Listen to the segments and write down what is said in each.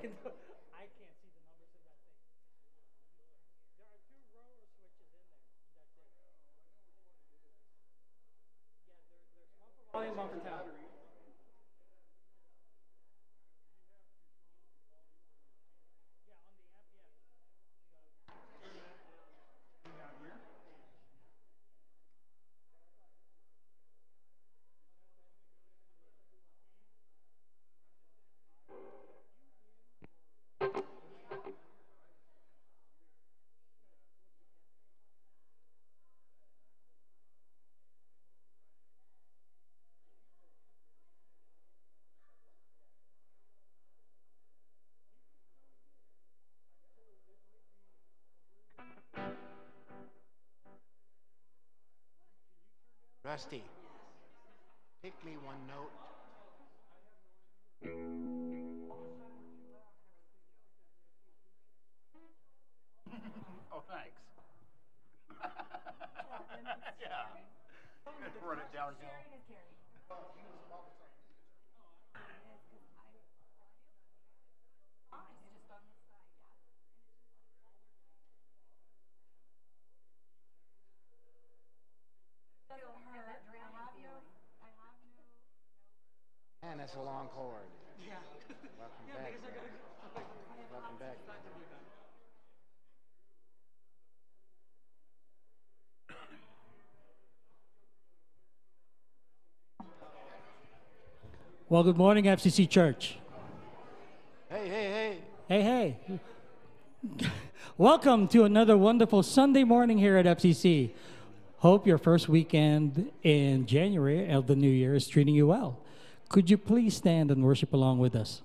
কিন্তু Rusty, pick me one note. oh, thanks. yeah. Run it downhill. And that's a long chord. Yeah. Welcome yeah, back. Go. Welcome back. Well, good morning, FCC Church. Hey, hey, hey. Hey, hey. Welcome to another wonderful Sunday morning here at FCC. Hope your first weekend in January of the new year is treating you well. Could you please stand and worship along with us?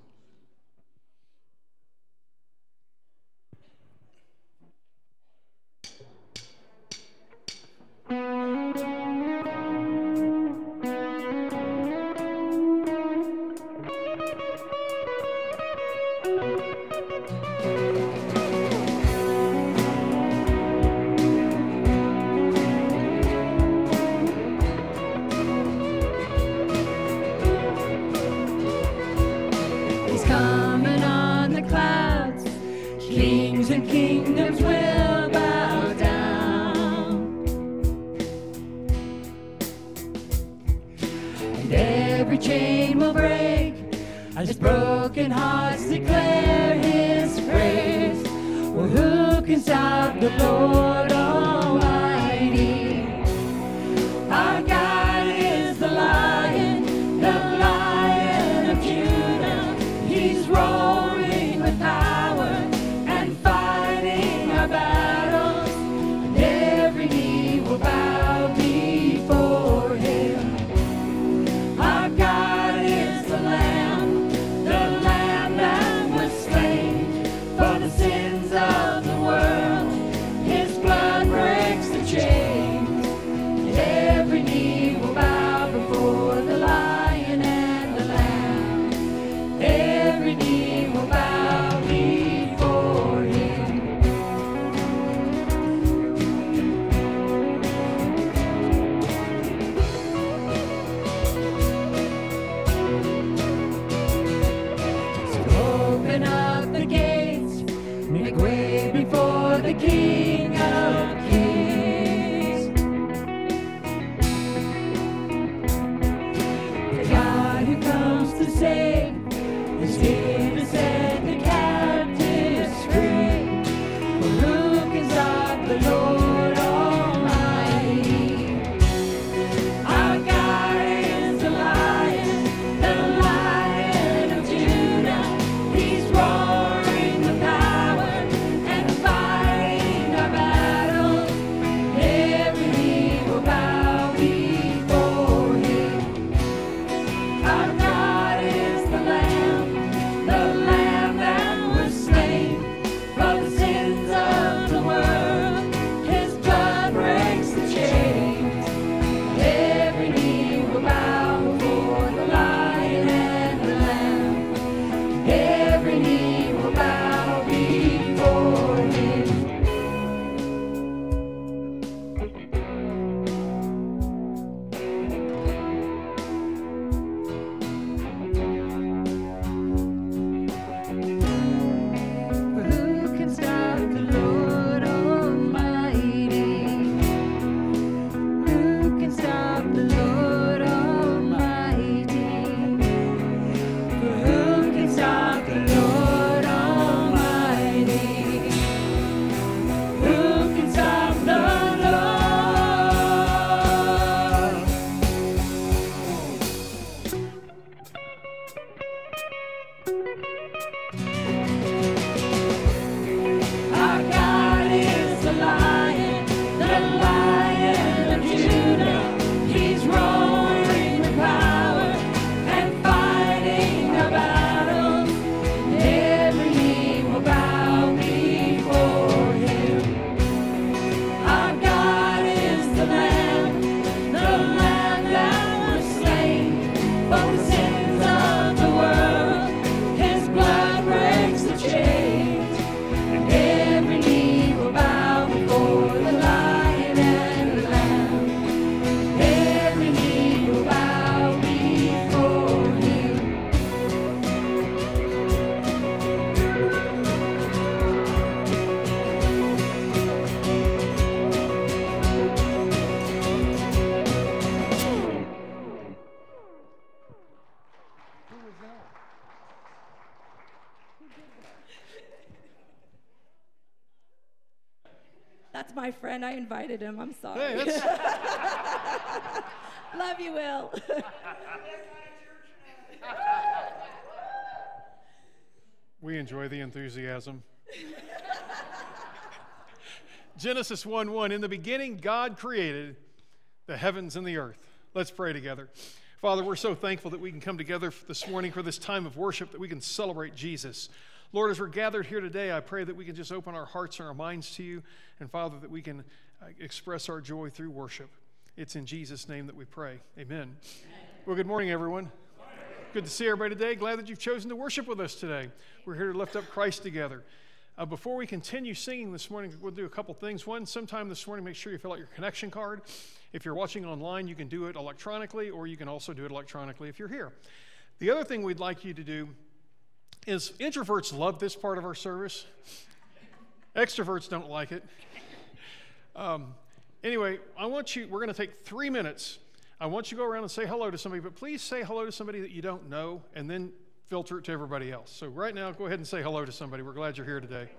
Invited him. I'm sorry. Hey, that's, Love you, Will. we enjoy the enthusiasm. Genesis 1 1. In the beginning, God created the heavens and the earth. Let's pray together. Father, we're so thankful that we can come together this morning for this time of worship, that we can celebrate Jesus. Lord, as we're gathered here today, I pray that we can just open our hearts and our minds to you, and Father, that we can express our joy through worship. It's in Jesus' name that we pray. Amen. Well, good morning, everyone. Good to see everybody today. Glad that you've chosen to worship with us today. We're here to lift up Christ together. Uh, before we continue singing this morning, we'll do a couple things. One, sometime this morning, make sure you fill out your connection card. If you're watching online, you can do it electronically, or you can also do it electronically if you're here. The other thing we'd like you to do is introverts love this part of our service, extroverts don't like it. Um, anyway, I want you, we're going to take three minutes. I want you to go around and say hello to somebody, but please say hello to somebody that you don't know and then filter it to everybody else. So, right now, go ahead and say hello to somebody. We're glad you're here today.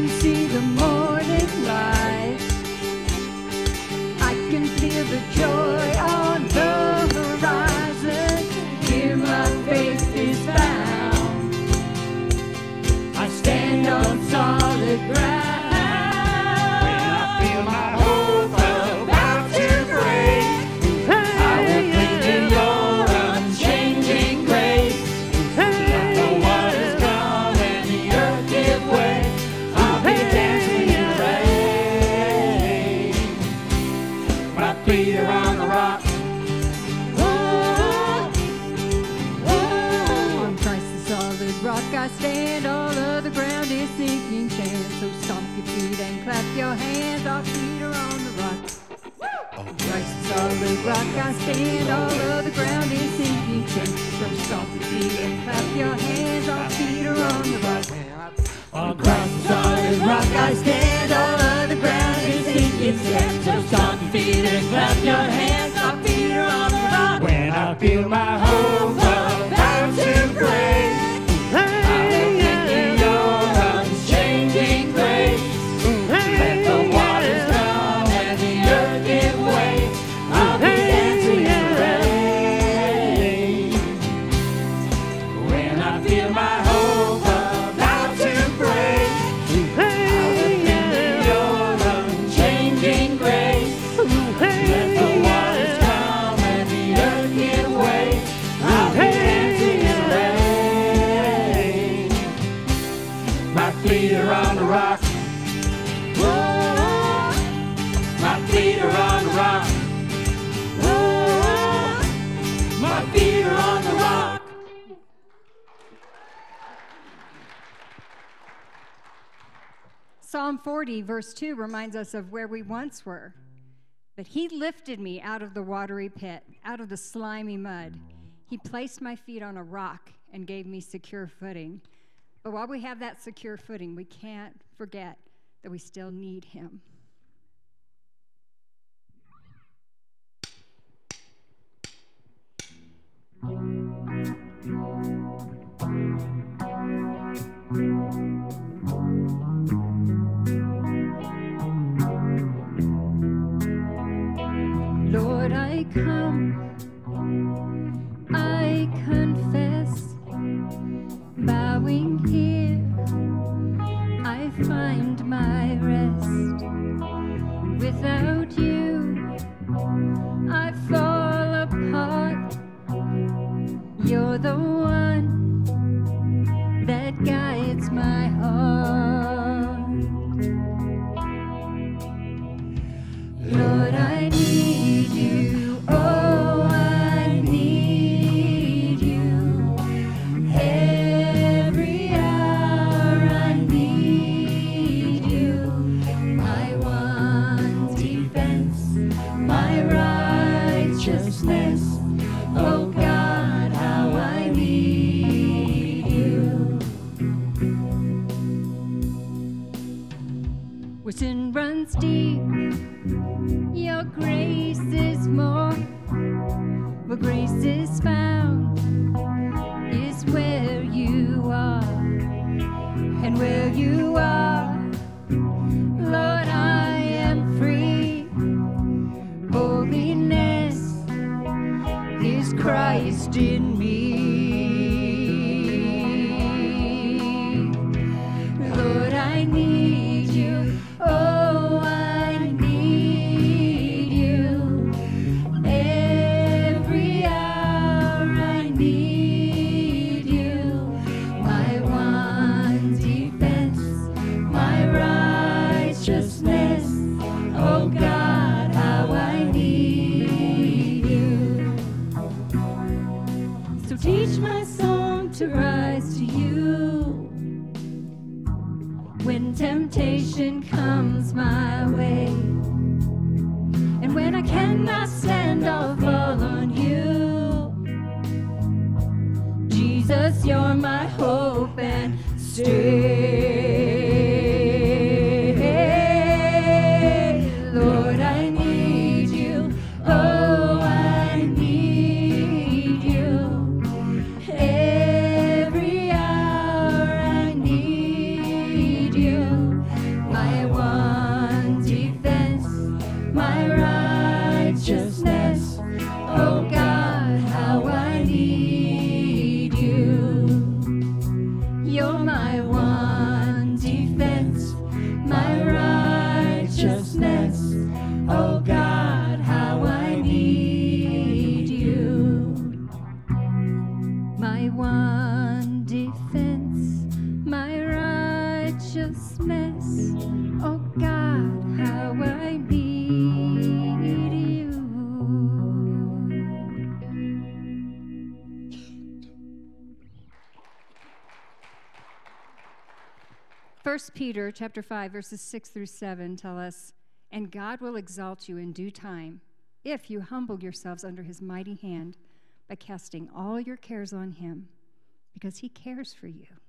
can see 40, verse 2, reminds us of where we once were. But he lifted me out of the watery pit, out of the slimy mud. He placed my feet on a rock and gave me secure footing. But while we have that secure footing, we can't forget that we still need him. Peter chapter 5 verses 6 through 7 tell us, "And God will exalt you in due time if you humble yourselves under his mighty hand by casting all your cares on him, because he cares for you."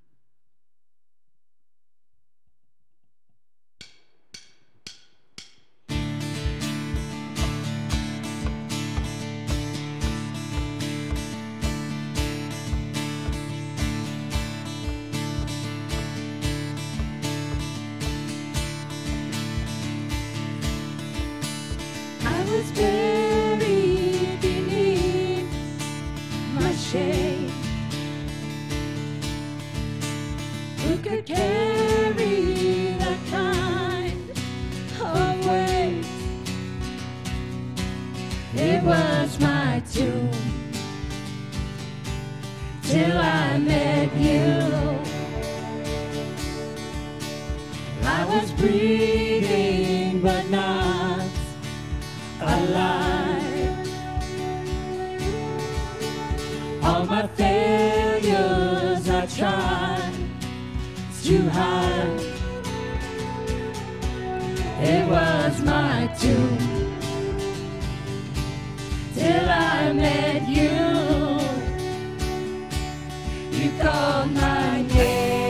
buried beneath my shame. Who could carry that kind of weight? It was my tomb till I met you. I was breathing, but now alive. All my failures I tried to hide. It was my tomb till I met you. You called my name.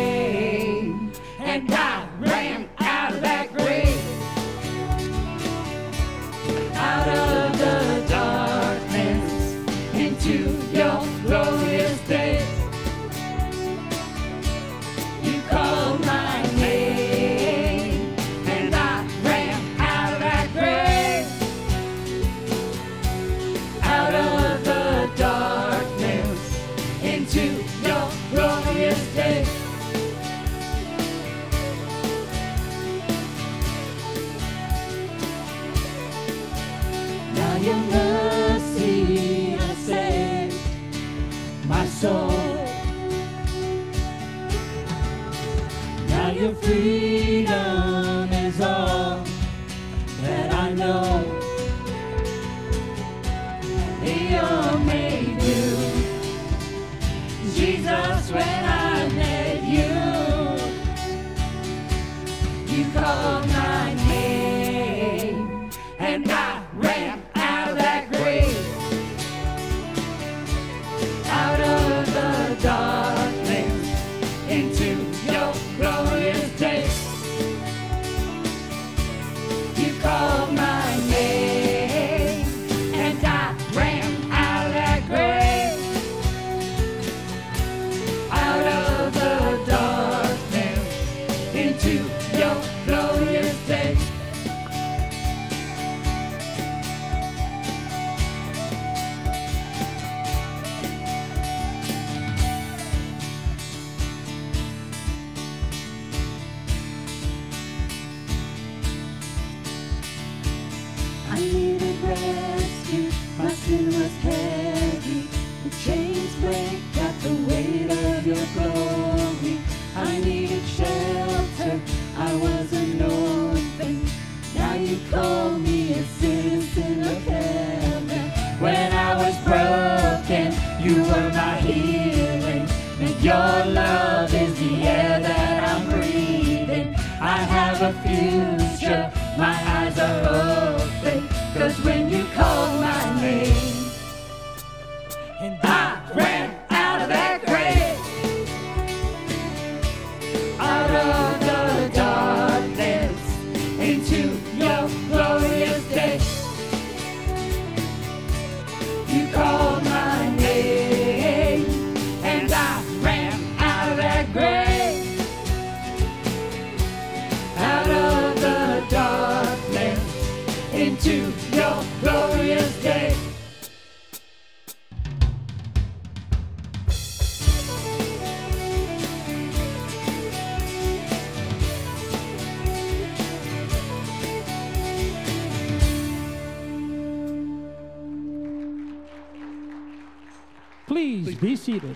Seated.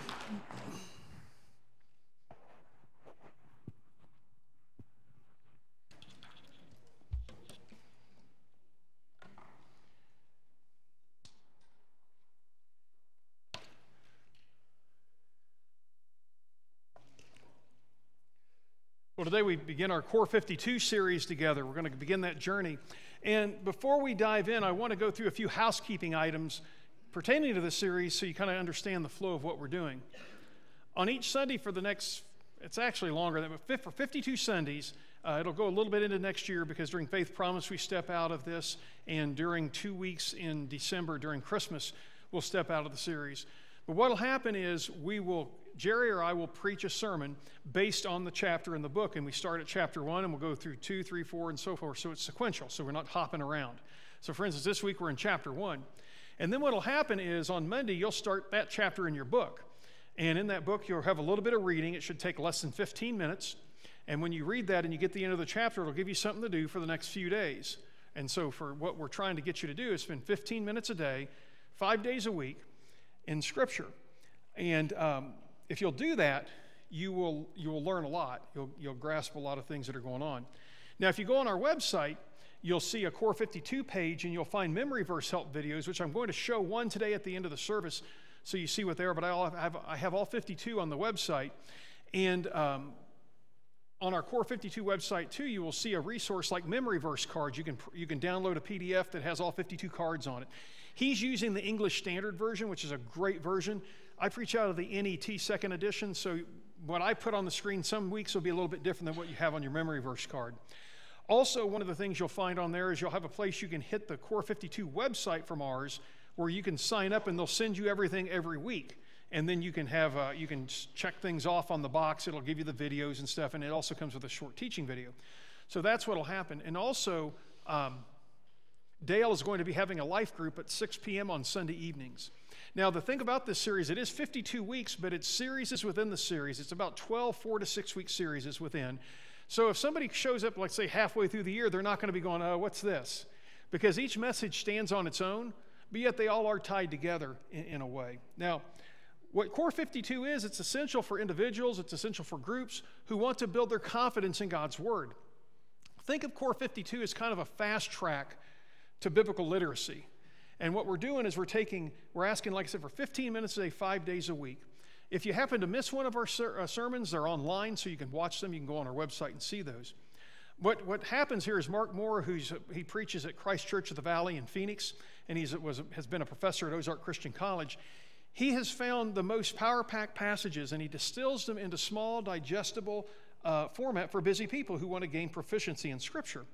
Well, today we begin our Core 52 series together. We're going to begin that journey. And before we dive in, I want to go through a few housekeeping items pertaining to this series so you kind of understand the flow of what we're doing. On each Sunday for the next, it's actually longer than, but for 52 Sundays, uh, it'll go a little bit into next year because during Faith Promise we step out of this, and during two weeks in December, during Christmas, we'll step out of the series. But what'll happen is we will Jerry or I will preach a sermon based on the chapter in the book, and we start at chapter one and we'll go through two, three, four, and so forth. So it's sequential, so we're not hopping around. So, for instance, this week we're in chapter one. And then what'll happen is on Monday, you'll start that chapter in your book. And in that book, you'll have a little bit of reading. It should take less than 15 minutes. And when you read that and you get the end of the chapter, it'll give you something to do for the next few days. And so, for what we're trying to get you to do is spend 15 minutes a day, five days a week in Scripture. And um, if you'll do that, you will, you will learn a lot. You'll, you'll grasp a lot of things that are going on. Now, if you go on our website, you'll see a Core 52 page and you'll find memory verse help videos, which I'm going to show one today at the end of the service so you see what they are. But I have, I have all 52 on the website. And um, on our Core 52 website, too, you will see a resource like memory verse cards. You can, you can download a PDF that has all 52 cards on it. He's using the English Standard Version, which is a great version. I preach out of the NET second edition, so what I put on the screen some weeks will be a little bit different than what you have on your memory verse card. Also, one of the things you'll find on there is you'll have a place you can hit the Core 52 website from ours where you can sign up and they'll send you everything every week. And then you can have, uh, you can check things off on the box. It'll give you the videos and stuff, and it also comes with a short teaching video. So that's what'll happen. And also, um, Dale is going to be having a life group at 6 p.m. on Sunday evenings. Now, the thing about this series, it is 52 weeks, but it's series is within the series. It's about 12, four to six week series is within. So if somebody shows up, like say halfway through the year, they're not going to be going, oh, what's this? Because each message stands on its own, but yet they all are tied together in, in a way. Now, what Core 52 is, it's essential for individuals, it's essential for groups who want to build their confidence in God's Word. Think of Core 52 as kind of a fast track to biblical literacy. And what we're doing is we're taking, we're asking, like I said, for 15 minutes a day, five days a week. If you happen to miss one of our ser- uh, sermons, they're online, so you can watch them. You can go on our website and see those. What, what happens here is Mark Moore, who's, he preaches at Christ Church of the Valley in Phoenix, and he has been a professor at Ozark Christian College. He has found the most power packed passages and he distills them into small, digestible uh, format for busy people who want to gain proficiency in Scripture.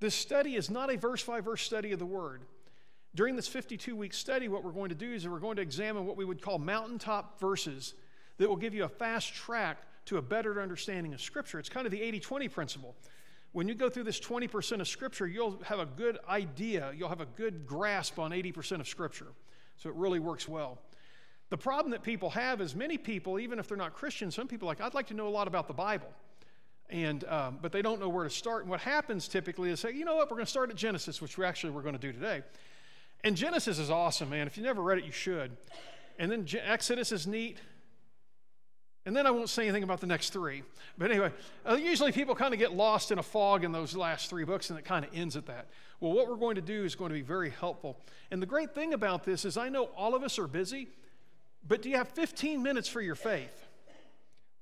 This study is not a verse by verse study of the Word. During this 52 week study, what we're going to do is we're going to examine what we would call mountaintop verses that will give you a fast track to a better understanding of Scripture. It's kind of the 80 20 principle. When you go through this 20% of Scripture, you'll have a good idea, you'll have a good grasp on 80% of Scripture. So it really works well. The problem that people have is many people, even if they're not Christians, some people are like, I'd like to know a lot about the Bible. And, um, but they don't know where to start. And what happens typically is say, you know what, we're going to start at Genesis, which we actually we're going to do today. And Genesis is awesome, man. If you never read it, you should. And then Exodus is neat. And then I won't say anything about the next three. But anyway, uh, usually people kind of get lost in a fog in those last three books, and it kind of ends at that. Well, what we're going to do is going to be very helpful. And the great thing about this is I know all of us are busy, but do you have 15 minutes for your faith?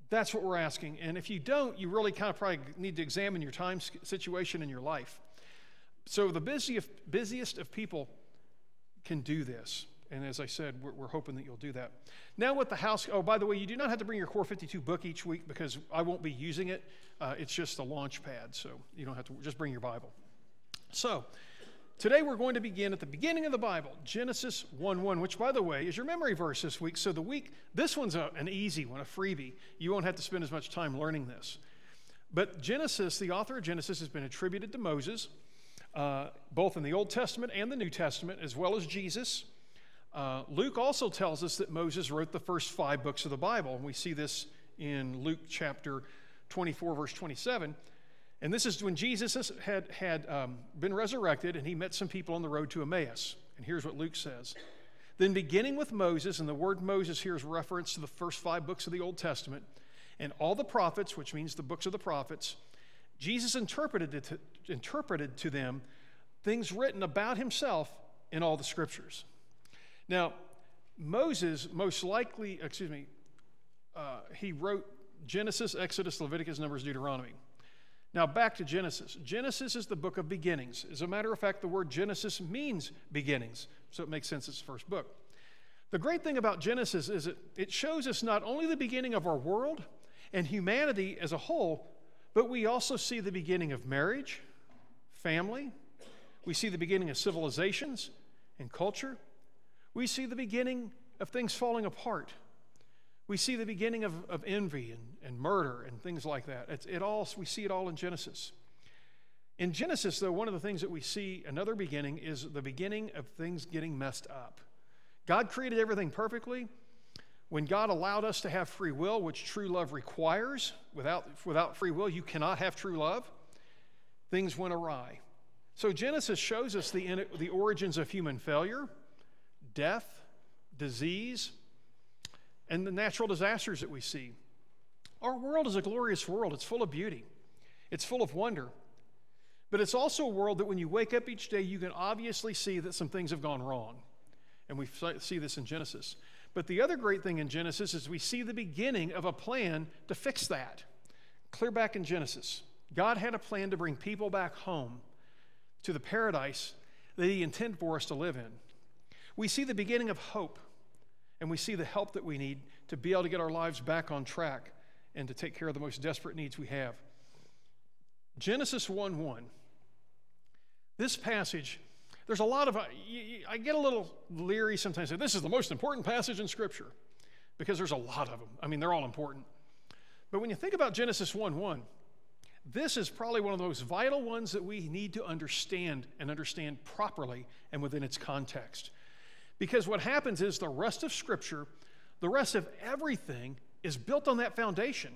That's what we're asking. And if you don't, you really kind of probably need to examine your time situation in your life. So the busiest, busiest of people can do this. And as I said, we're, we're, hoping that you'll do that. Now, with the house, oh, by the way, you do not have to bring your Core 52 book each week because I won't be using it. Uh, it's just a launch pad, so you don't have to just bring your Bible. So, today we're going to begin at the beginning of the Bible, Genesis 1 1, which, by the way, is your memory verse this week. So, the week, this one's a, an easy one, a freebie. You won't have to spend as much time learning this. But Genesis, the author of Genesis, has been attributed to Moses uh, both in the Old Testament and the New Testament, as well as Jesus. Uh, Luke also tells us that Moses wrote the first five books of the Bible, and we see this in Luke chapter 24, verse 27. And this is when Jesus had, had um, been resurrected and he met some people on the road to Emmaus. And here's what Luke says Then, beginning with Moses, and the word Moses here is reference to the first five books of the Old Testament, and all the prophets, which means the books of the prophets, Jesus interpreted, it to, interpreted to them things written about himself in all the scriptures. Now, Moses most likely, excuse me, uh, he wrote Genesis, Exodus, Leviticus, Numbers, Deuteronomy. Now, back to Genesis. Genesis is the book of beginnings. As a matter of fact, the word Genesis means beginnings, so it makes sense it's the first book. The great thing about Genesis is it, it shows us not only the beginning of our world and humanity as a whole, but we also see the beginning of marriage, family, we see the beginning of civilizations and culture, we see the beginning of things falling apart. We see the beginning of, of envy and, and murder and things like that. It all, we see it all in Genesis. In Genesis, though, one of the things that we see, another beginning, is the beginning of things getting messed up. God created everything perfectly. When God allowed us to have free will, which true love requires, without, without free will, you cannot have true love, things went awry. So Genesis shows us the, the origins of human failure, death, disease, and the natural disasters that we see. Our world is a glorious world. It's full of beauty, it's full of wonder. But it's also a world that when you wake up each day, you can obviously see that some things have gone wrong. And we see this in Genesis. But the other great thing in Genesis is we see the beginning of a plan to fix that. Clear back in Genesis, God had a plan to bring people back home to the paradise that He intended for us to live in. We see the beginning of hope, and we see the help that we need to be able to get our lives back on track and to take care of the most desperate needs we have. Genesis 1 1. This passage, there's a lot of, uh, I get a little leery sometimes. This is the most important passage in Scripture because there's a lot of them. I mean, they're all important. But when you think about Genesis 1 1, this is probably one of those vital ones that we need to understand and understand properly and within its context. Because what happens is the rest of Scripture, the rest of everything, is built on that foundation.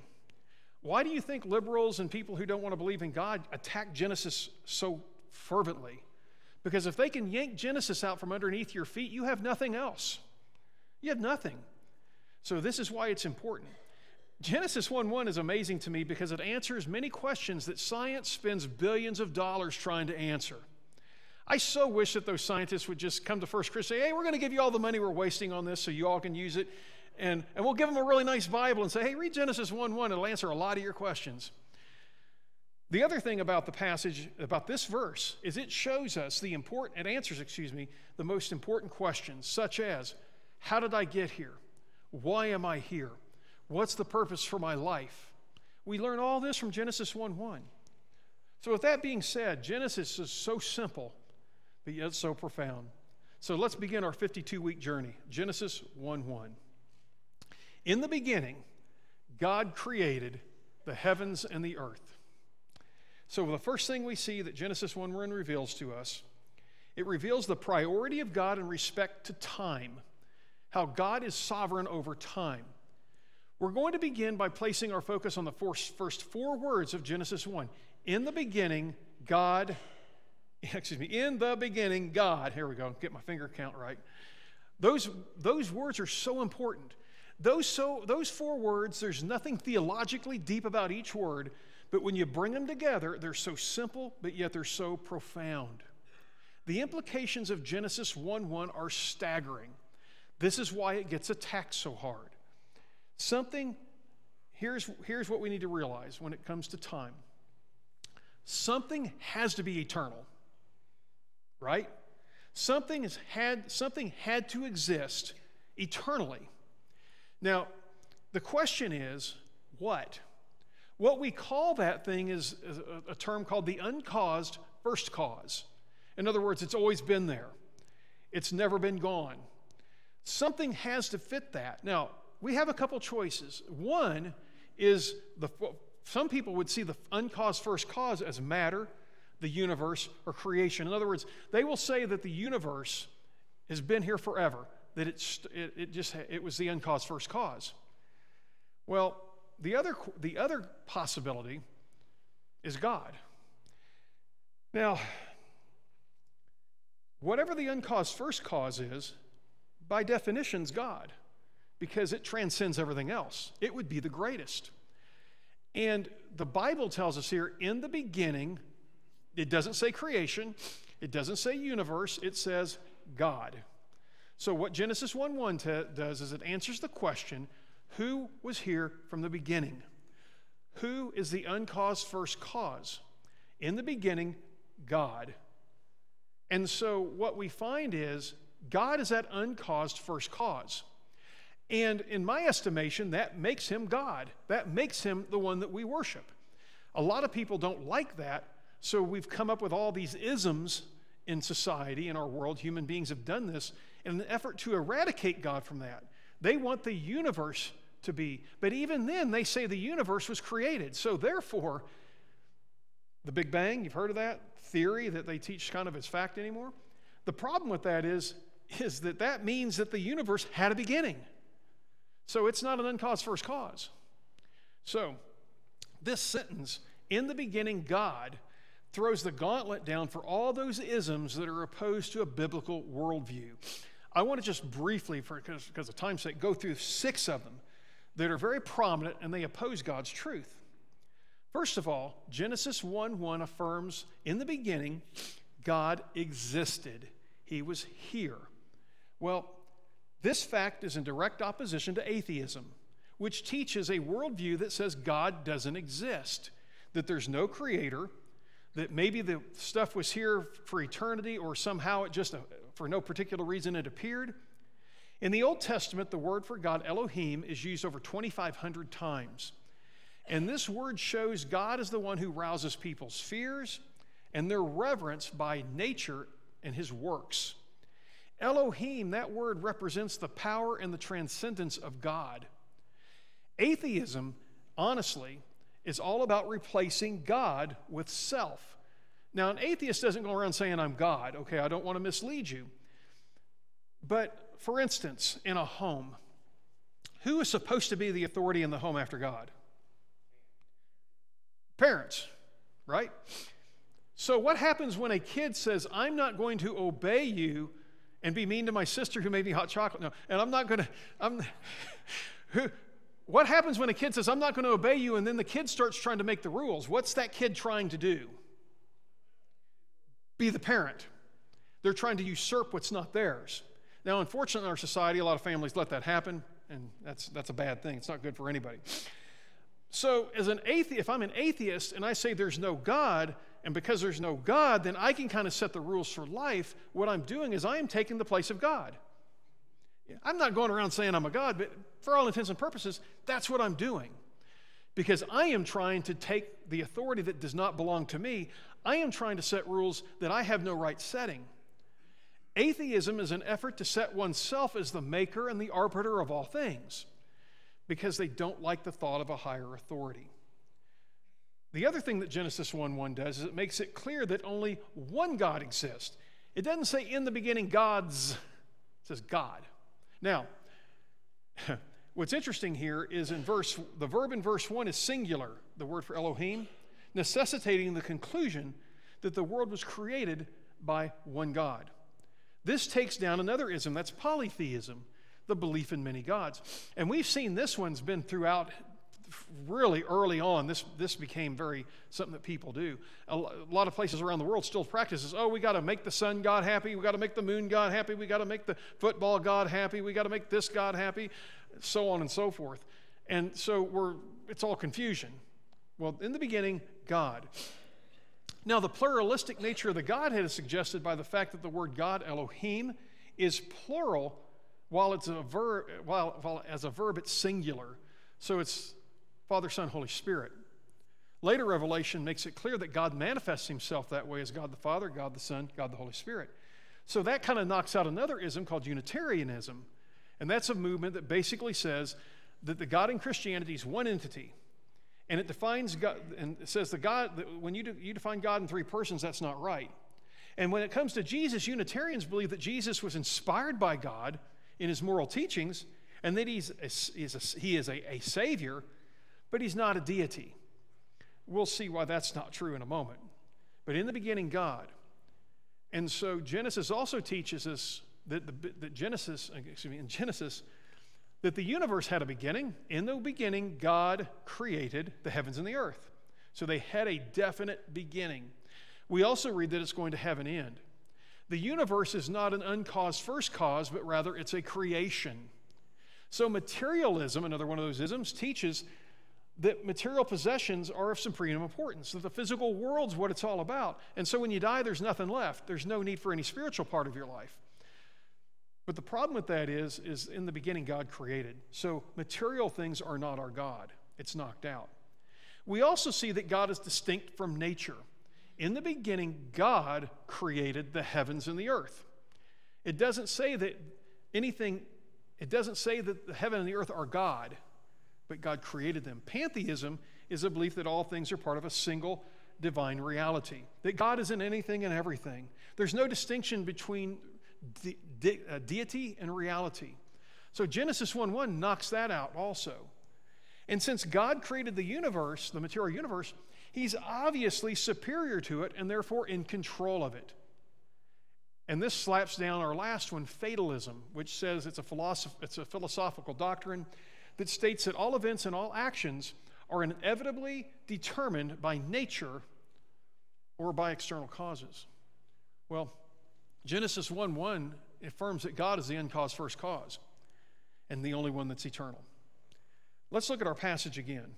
Why do you think liberals and people who don't want to believe in God attack Genesis so fervently? Because if they can yank Genesis out from underneath your feet, you have nothing else. You have nothing. So, this is why it's important. Genesis 1 1 is amazing to me because it answers many questions that science spends billions of dollars trying to answer. I so wish that those scientists would just come to First Christian, say, hey, we're going to give you all the money we're wasting on this so you all can use it. And, and we'll give them a really nice Bible and say, hey, read Genesis 1 1. It'll answer a lot of your questions. The other thing about the passage, about this verse, is it shows us the important, it answers, excuse me, the most important questions, such as, how did I get here? Why am I here? What's the purpose for my life? We learn all this from Genesis 1 1. So, with that being said, Genesis is so simple but yet so profound. So let's begin our 52 week journey. Genesis 1 1. In the beginning, God created the heavens and the earth. So, the first thing we see that Genesis 1 1 reveals to us, it reveals the priority of God in respect to time, how God is sovereign over time. We're going to begin by placing our focus on the first four words of Genesis 1. In the beginning, God excuse me, in the beginning, God, here we go, get my finger count right. Those, those words are so important. Those, so, those four words, there's nothing theologically deep about each word, but when you bring them together, they're so simple, but yet they're so profound. The implications of Genesis 1 1 are staggering. This is why it gets attacked so hard. Something, here's, here's what we need to realize when it comes to time something has to be eternal right? Something has had something had to exist eternally. Now, the question is what? What we call that thing is a, term called the uncaused first cause. In other words, it's always been there. It's never been gone. Something has to fit that. Now, we have a couple choices. One is the some people would see the uncaused first cause as matter the universe or creation. In other words, they will say that the universe has been here forever, that it's, it, it just it was the uncaused first cause. Well, the other, the other possibility is God. Now, whatever the uncaused first cause is, by definition, is God because it transcends everything else. It would be the greatest. And the Bible tells us here in the beginning, it doesn't say creation, it doesn't say universe, it says God. So, what Genesis 1 1 t- does is it answers the question who was here from the beginning? Who is the uncaused first cause? In the beginning, God. And so, what we find is God is that uncaused first cause. And in my estimation, that makes him God. That makes him the one that we worship. A lot of people don't like that, so we've come up with all these isms in society, in our world. Human beings have done this in an effort to eradicate God from that. They want the universe to be, but even then, they say the universe was created. So, therefore, the Big Bang, you've heard of that theory that they teach kind of as fact anymore? The problem with that is, is that that means that the universe had a beginning. So it's not an uncaused first cause. So, this sentence, in the beginning, God, throws the gauntlet down for all those isms that are opposed to a biblical worldview. I want to just briefly, for because of time's sake, go through six of them that are very prominent and they oppose God's truth. First of all, Genesis 1 1 affirms in the beginning, God existed. He was here. Well, this fact is in direct opposition to atheism, which teaches a worldview that says God doesn't exist, that there's no creator, that maybe the stuff was here for eternity or somehow it just, for no particular reason, it appeared. In the Old Testament, the word for God, Elohim, is used over 2,500 times. And this word shows God is the one who rouses people's fears and their reverence by nature and his works. Elohim, that word represents the power and the transcendence of God. Atheism, honestly, is all about replacing God with self. Now, an atheist doesn't go around saying, I'm God. Okay, I don't want to mislead you. But for instance, in a home, who is supposed to be the authority in the home after God? Parents, right? So, what happens when a kid says, I'm not going to obey you and be mean to my sister who made me hot chocolate? No, and I'm not going to, I'm, who, what happens when a kid says, I'm not going to obey you, and then the kid starts trying to make the rules? What's that kid trying to do? Be the parent. They're trying to usurp what's not theirs. Now, unfortunately, in our society, a lot of families let that happen, and that's, that's a bad thing. It's not good for anybody. So, as an atheist, if I'm an atheist and I say there's no God, and because there's no God, then I can kind of set the rules for life. What I'm doing is I am taking the place of God. I'm not going around saying I'm a God, but for all intents and purposes, that's what I'm doing. Because I am trying to take the authority that does not belong to me, I am trying to set rules that I have no right setting. Atheism is an effort to set oneself as the maker and the arbiter of all things because they don't like the thought of a higher authority. The other thing that Genesis 1 1 does is it makes it clear that only one God exists. It doesn't say in the beginning God's, it says God. Now, what's interesting here is in verse, the verb in verse 1 is singular, the word for Elohim, necessitating the conclusion that the world was created by one God. This takes down another ism, that's polytheism, the belief in many gods. And we've seen this one's been throughout really early on. This, this became very something that people do. A lot of places around the world still practices, oh, we got to make the sun god happy, we got to make the moon god happy, we got to make the football god happy, we got to make this god happy, so on and so forth. And so we're, it's all confusion. Well, in the beginning, God. Now, the pluralistic nature of the Godhead is suggested by the fact that the word God, Elohim, is plural while, it's a verb, while, while as a verb it's singular. So it's Father, Son, Holy Spirit. Later revelation makes it clear that God manifests himself that way as God the Father, God the Son, God the Holy Spirit. So that kind of knocks out another ism called Unitarianism. And that's a movement that basically says that the God in Christianity is one entity. And it defines God, and it says the God, when you, you define God in three persons, that's not right. And when it comes to Jesus, Unitarians believe that Jesus was inspired by God in his moral teachings, and that he's a, he's a, he is a, a savior, but he's not a deity. We'll see why that's not true in a moment. But in the beginning, God. And so Genesis also teaches us that, the, that Genesis, excuse me, in Genesis, that the universe had a beginning. In the beginning, God created the heavens and the earth. So they had a definite beginning. We also read that it's going to have an end. The universe is not an uncaused first cause, but rather it's a creation. So materialism, another one of those isms, teaches that material possessions are of supreme importance, that the physical world's what it's all about. And so when you die, there's nothing left. There's no need for any spiritual part of your life. But the problem with that is, is in the beginning, God created. So material things are not our God. It's knocked out. We also see that God is distinct from nature. In the beginning, God created the heavens and the earth. It doesn't say that anything, it doesn't say that the heaven and the earth are God, but God created them. Pantheism is a belief that all things are part of a single divine reality, that God is in anything and everything. There's no distinction between de- de- uh, deity and reality. So Genesis 1 1 knocks that out also. And since God created the universe, the material universe, He's obviously superior to it and therefore in control of it. And this slaps down our last one, fatalism, which says it's a, philosoph- it's a philosophical doctrine that states that all events and all actions are inevitably determined by nature or by external causes. Well, Genesis 1 1 affirms that God is the uncaused first cause and the only one that's eternal. Let's look at our passage again.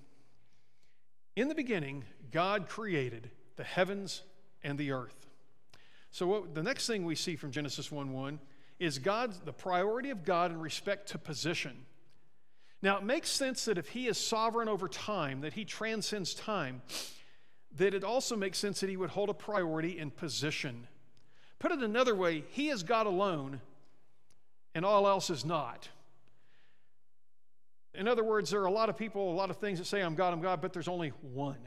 In the beginning, God created the heavens and the earth. So, what, the next thing we see from Genesis 1 1 is God's, the priority of God in respect to position. Now, it makes sense that if He is sovereign over time, that He transcends time, that it also makes sense that He would hold a priority in position. Put it another way, He is God alone, and all else is not. In other words, there are a lot of people, a lot of things that say, I'm God, I'm God, but there's only one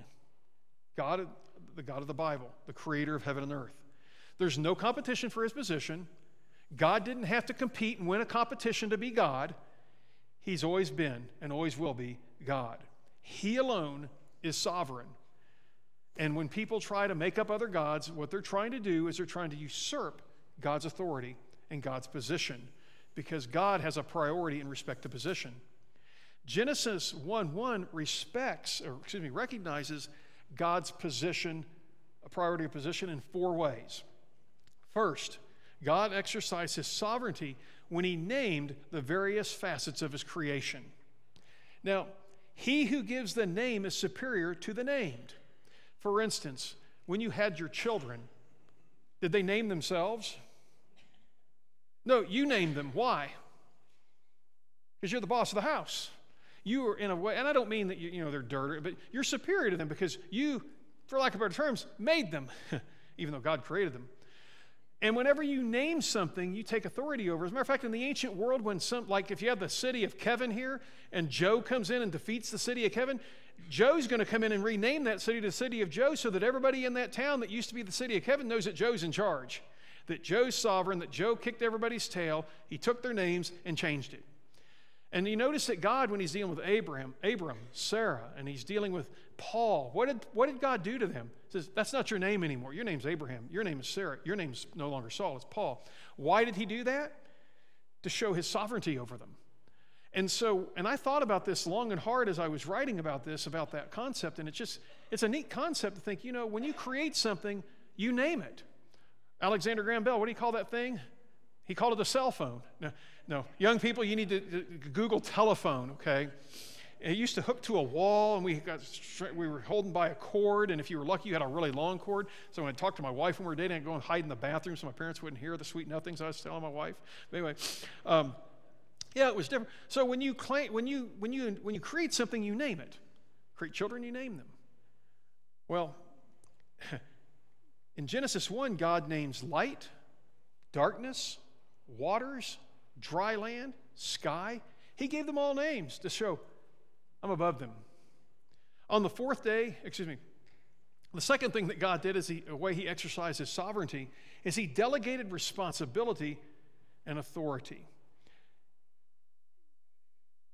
God, the God of the Bible, the creator of heaven and earth. There's no competition for his position. God didn't have to compete and win a competition to be God. He's always been and always will be God. He alone is sovereign. And when people try to make up other gods, what they're trying to do is they're trying to usurp God's authority and God's position because God has a priority in respect to position. Genesis 1 1 respects, or excuse me, recognizes God's position, a priority of position, in four ways. First, God exercised his sovereignty when he named the various facets of his creation. Now, he who gives the name is superior to the named. For instance, when you had your children, did they name themselves? No, you named them. Why? Because you're the boss of the house. You are in a way, and I don't mean that you, you know they're dirty, but you're superior to them because you, for lack of better terms, made them, even though God created them. And whenever you name something, you take authority over. As a matter of fact, in the ancient world, when some, like if you have the city of Kevin here, and Joe comes in and defeats the city of Kevin, Joe's going to come in and rename that city to the city of Joe so that everybody in that town that used to be the city of Kevin knows that Joe's in charge, that Joe's sovereign, that Joe kicked everybody's tail. He took their names and changed it. And you notice that God, when he's dealing with Abraham, Abram, Sarah, and he's dealing with Paul, what did, what did God do to them? He says, That's not your name anymore. Your name's Abraham. Your name is Sarah. Your name's no longer Saul, it's Paul. Why did he do that? To show his sovereignty over them. And so, and I thought about this long and hard as I was writing about this, about that concept, and it's just, it's a neat concept to think, you know, when you create something, you name it. Alexander Graham Bell, what do you call that thing? He called it a cell phone. No, no. young people, you need to Google telephone, okay? It used to hook to a wall, and we got we were holding by a cord, and if you were lucky, you had a really long cord. So when I talked to my wife when we were dating, I'd go and hide in the bathroom so my parents wouldn't hear the sweet nothings I was telling my wife. But anyway, um, yeah, it was different. So when you claim, when you when you when you create something, you name it. Create children, you name them. Well, in Genesis one, God names light, darkness, waters, dry land, sky. He gave them all names to show I'm above them. On the fourth day, excuse me, the second thing that God did is the way he exercised his sovereignty is he delegated responsibility and authority.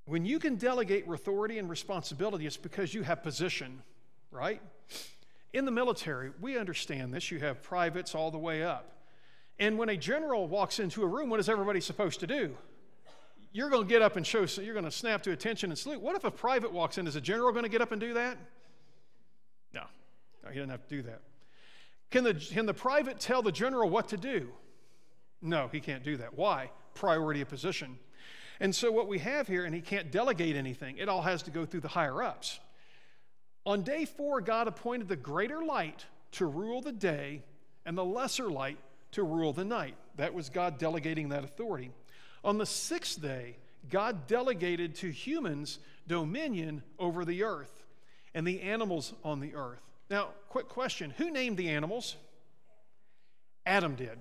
When you can delegate authority and responsibility, it's because you have position, right? In the military, we understand this. You have privates all the way up. And when a general walks into a room, what is everybody supposed to do? You're going to get up and show, you're going to snap to attention and salute. What if a private walks in? Is a general going to get up and do that? No, no he doesn't have to do that. Can the, can the private tell the general what to do? No, he can't do that. Why? Priority of position. And so, what we have here, and he can't delegate anything, it all has to go through the higher ups. On day four, God appointed the greater light to rule the day and the lesser light to rule the night. That was God delegating that authority. On the sixth day, God delegated to humans dominion over the earth and the animals on the earth. Now, quick question who named the animals? Adam did.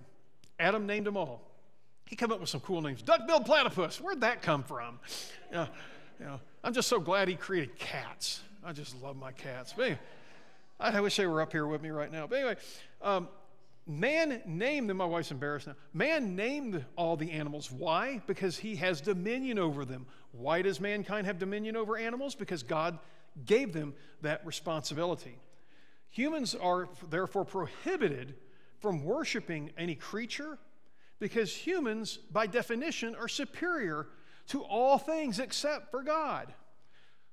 Adam named them all. He came up with some cool names. Duck-billed platypus. Where'd that come from? You know, you know, I'm just so glad he created cats. I just love my cats. But anyway, I wish they were up here with me right now. But anyway, um, man named them. My wife's embarrassed now. Man named all the animals. Why? Because he has dominion over them. Why does mankind have dominion over animals? Because God gave them that responsibility. Humans are therefore prohibited from worshiping any creature because humans, by definition, are superior to all things except for God.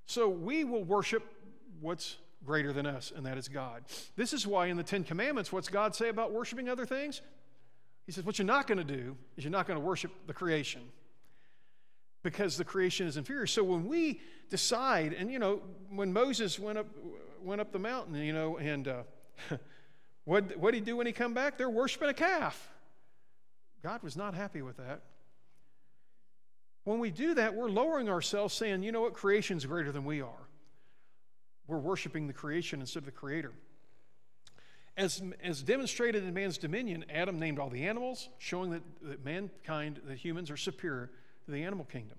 So we will worship what's greater than us, and that is God. This is why in the Ten Commandments, what's God say about worshiping other things? He says, What you're not going to do is you're not going to worship the creation because the creation is inferior. So when we decide, and you know, when Moses went up, went up the mountain, you know, and uh, what what did he do when he come back? They're worshiping a calf. God was not happy with that. When we do that, we're lowering ourselves, saying, you know what, creation's greater than we are. We're worshiping the creation instead of the creator. As, as demonstrated in man's dominion, Adam named all the animals, showing that, that mankind, that humans, are superior to the animal kingdom.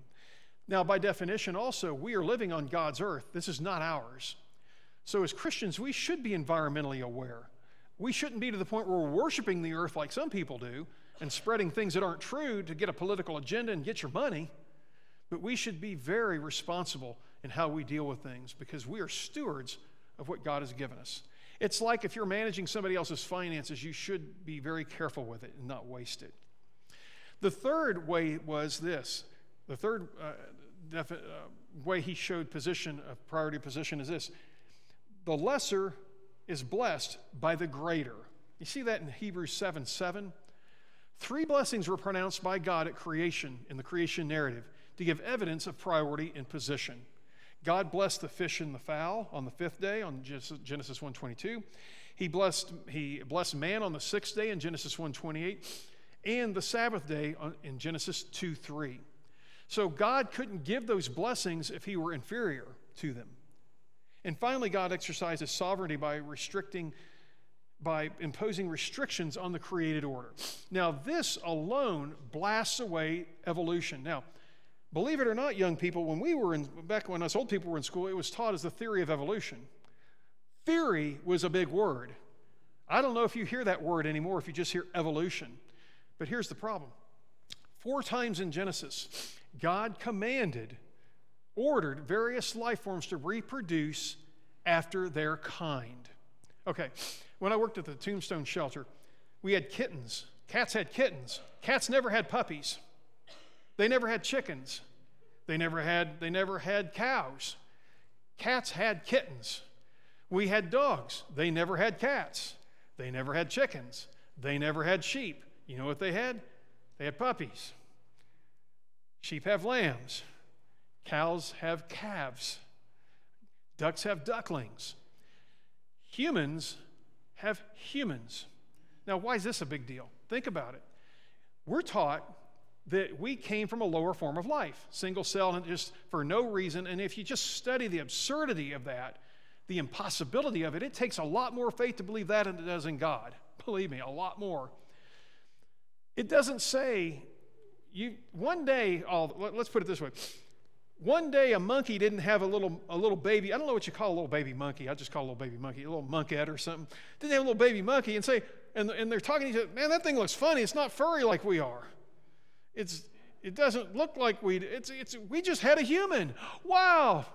Now, by definition, also, we are living on God's earth. This is not ours. So, as Christians, we should be environmentally aware. We shouldn't be to the point where we're worshiping the earth like some people do and spreading things that aren't true to get a political agenda and get your money. But we should be very responsible in how we deal with things because we are stewards of what God has given us. It's like if you're managing somebody else's finances, you should be very careful with it and not waste it. The third way was this the third uh, defi- uh, way he showed position, a priority position, is this the lesser is blessed by the greater. You see that in Hebrews 7 7? Three blessings were pronounced by God at creation in the creation narrative to give evidence of priority and position. God blessed the fish and the fowl on the fifth day on Genesis 1:22. He blessed he blessed man on the sixth day in Genesis 1:28, and the Sabbath day in Genesis 2:3. So God couldn't give those blessings if he were inferior to them. And finally, God exercised his sovereignty by restricting by imposing restrictions on the created order. Now, this alone blasts away evolution. Now, believe it or not, young people, when we were in, back when us old people were in school, it was taught as the theory of evolution. Theory was a big word. I don't know if you hear that word anymore, if you just hear evolution. But here's the problem four times in Genesis, God commanded, ordered various life forms to reproduce after their kind. Okay, when I worked at the Tombstone shelter, we had kittens. Cats had kittens. Cats never had puppies. They never had chickens. They never had, they never had cows. Cats had kittens. We had dogs. They never had cats. They never had chickens. They never had sheep. You know what they had? They had puppies. Sheep have lambs. Cows have calves. Ducks have ducklings. Humans have humans. Now, why is this a big deal? Think about it. We're taught that we came from a lower form of life, single cell, and just for no reason. And if you just study the absurdity of that, the impossibility of it, it takes a lot more faith to believe that than it does in God. Believe me, a lot more. It doesn't say you one day, oh, let's put it this way. One day a monkey didn't have a little, a little baby. I don't know what you call a little baby monkey. I just call a little baby monkey, a little monkette or something. Didn't have a little baby monkey and say, and, and they're talking to each other, man, that thing looks funny. It's not furry like we are. It's, it doesn't look like we, it's, it's, we just had a human. Wow.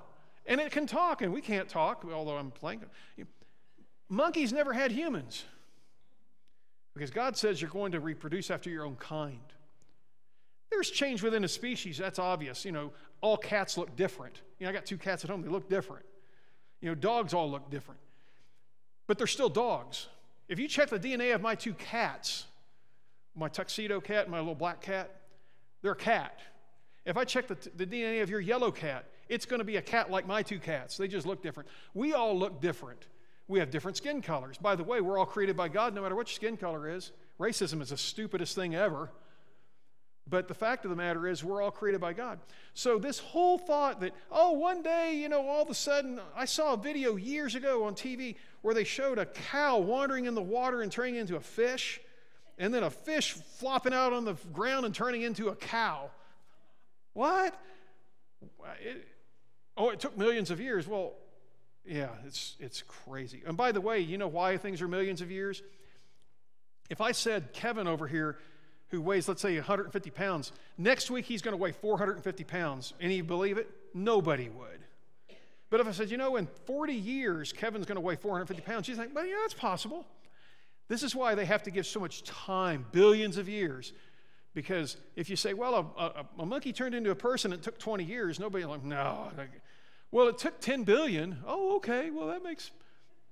And it can talk, and we can't talk, although I'm playing. Monkeys never had humans. Because God says you're going to reproduce after your own kind. There's change within a species, that's obvious. You know, all cats look different. You know, I got two cats at home, they look different. You know, dogs all look different. But they're still dogs. If you check the DNA of my two cats, my tuxedo cat and my little black cat, they're a cat. If I check the, the DNA of your yellow cat, it's going to be a cat like my two cats. They just look different. We all look different. We have different skin colors. By the way, we're all created by God no matter what your skin color is. Racism is the stupidest thing ever. But the fact of the matter is, we're all created by God. So, this whole thought that, oh, one day, you know, all of a sudden, I saw a video years ago on TV where they showed a cow wandering in the water and turning into a fish, and then a fish flopping out on the ground and turning into a cow. What? It, oh, it took millions of years. Well, yeah, it's, it's crazy. And by the way, you know why things are millions of years? If I said Kevin over here who weighs, let's say, 150 pounds, next week he's going to weigh 450 pounds. Any believe it? Nobody would. But if I said, you know, in 40 years, Kevin's going to weigh 450 pounds, you think, well, yeah, that's possible. This is why they have to give so much time, billions of years. Because if you say, well, a, a, a monkey turned into a person, it took 20 years, nobody like, no. Well, it took 10 billion. Oh, okay. Well, that makes.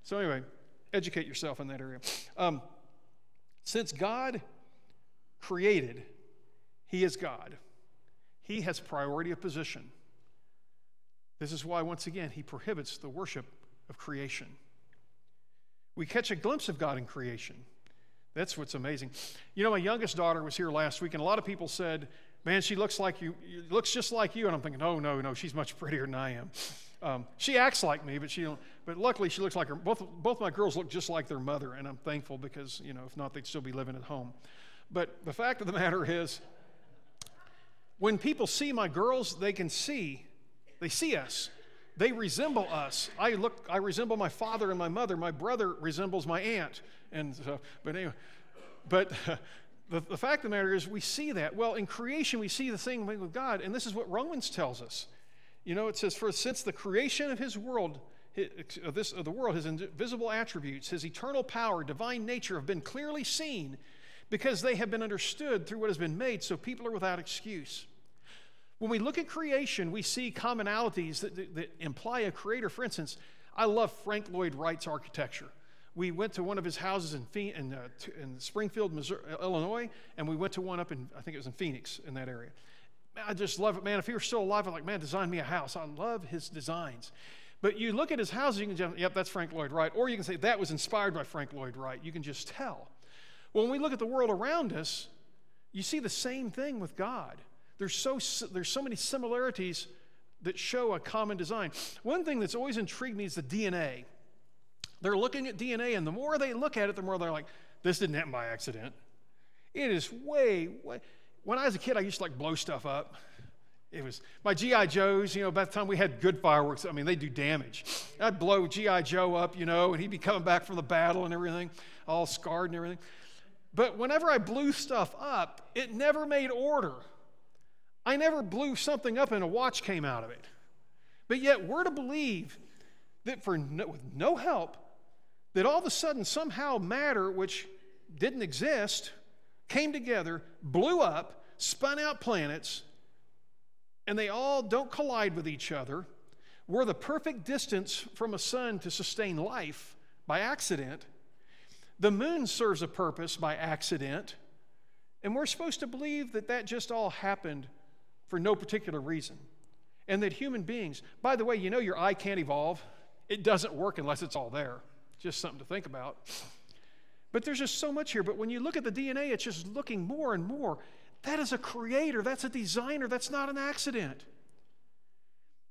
So, anyway, educate yourself in that area. Um, since God created, He is God. He has priority of position. This is why, once again, He prohibits the worship of creation. We catch a glimpse of God in creation. That's what's amazing. You know, my youngest daughter was here last week, and a lot of people said, Man, she looks like you, looks just like you. And I'm thinking, Oh, no, no, she's much prettier than I am. Um, she acts like me, but she don't, but luckily she looks like her. Both, both my girls look just like their mother, and I'm thankful because, you know, if not, they'd still be living at home. But the fact of the matter is, when people see my girls, they can see, they see us. They resemble us. I look, I resemble my father and my mother. My brother resembles my aunt. And so, but anyway, but the, the fact of the matter is, we see that. Well, in creation, we see the thing with God, and this is what Romans tells us. You know, it says, "For since the creation of His world, of this of the world, His invisible attributes, His eternal power, divine nature, have been clearly seen." Because they have been understood through what has been made, so people are without excuse. When we look at creation, we see commonalities that, that, that imply a creator. For instance, I love Frank Lloyd Wright's architecture. We went to one of his houses in, in, uh, in Springfield, Missouri, Illinois, and we went to one up in, I think it was in Phoenix, in that area. I just love it, man. If he were still alive, I'm like, man, design me a house. I love his designs. But you look at his houses, you can just, yep, that's Frank Lloyd Wright. Or you can say, that was inspired by Frank Lloyd Wright. You can just tell. Well, when we look at the world around us, you see the same thing with God. There's so, there's so many similarities that show a common design. One thing that's always intrigued me is the DNA. They're looking at DNA, and the more they look at it, the more they're like, this didn't happen by accident. It is way, way. When I was a kid, I used to like blow stuff up. It was my G.I. Joes, you know, by the time we had good fireworks, I mean, they do damage. I'd blow G.I. Joe up, you know, and he'd be coming back from the battle and everything, all scarred and everything. But whenever I blew stuff up, it never made order. I never blew something up and a watch came out of it. But yet, we're to believe that for no, with no help, that all of a sudden somehow matter which didn't exist came together, blew up, spun out planets, and they all don't collide with each other. We're the perfect distance from a sun to sustain life by accident. The moon serves a purpose by accident, and we're supposed to believe that that just all happened for no particular reason. And that human beings, by the way, you know your eye can't evolve. It doesn't work unless it's all there. Just something to think about. But there's just so much here. But when you look at the DNA, it's just looking more and more. That is a creator, that's a designer, that's not an accident.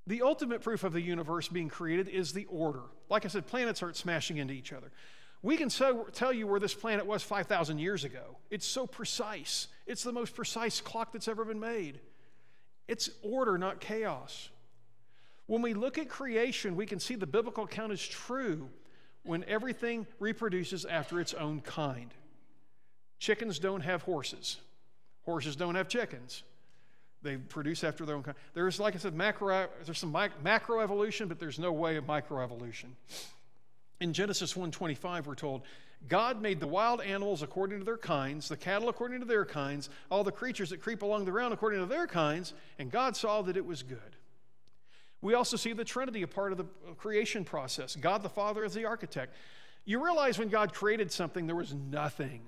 The ultimate proof of the universe being created is the order. Like I said, planets aren't smashing into each other. We can so, tell you where this planet was 5,000 years ago. It's so precise. It's the most precise clock that's ever been made. It's order, not chaos. When we look at creation, we can see the biblical account is true when everything reproduces after its own kind. Chickens don't have horses, horses don't have chickens. They produce after their own kind. There's, like I said, macro, there's some macroevolution, but there's no way of microevolution. In Genesis 1:25 we're told, God made the wild animals according to their kinds, the cattle according to their kinds, all the creatures that creep along the ground according to their kinds, and God saw that it was good. We also see the Trinity a part of the uh, creation process. God the Father is the architect. You realize when God created something, there was nothing.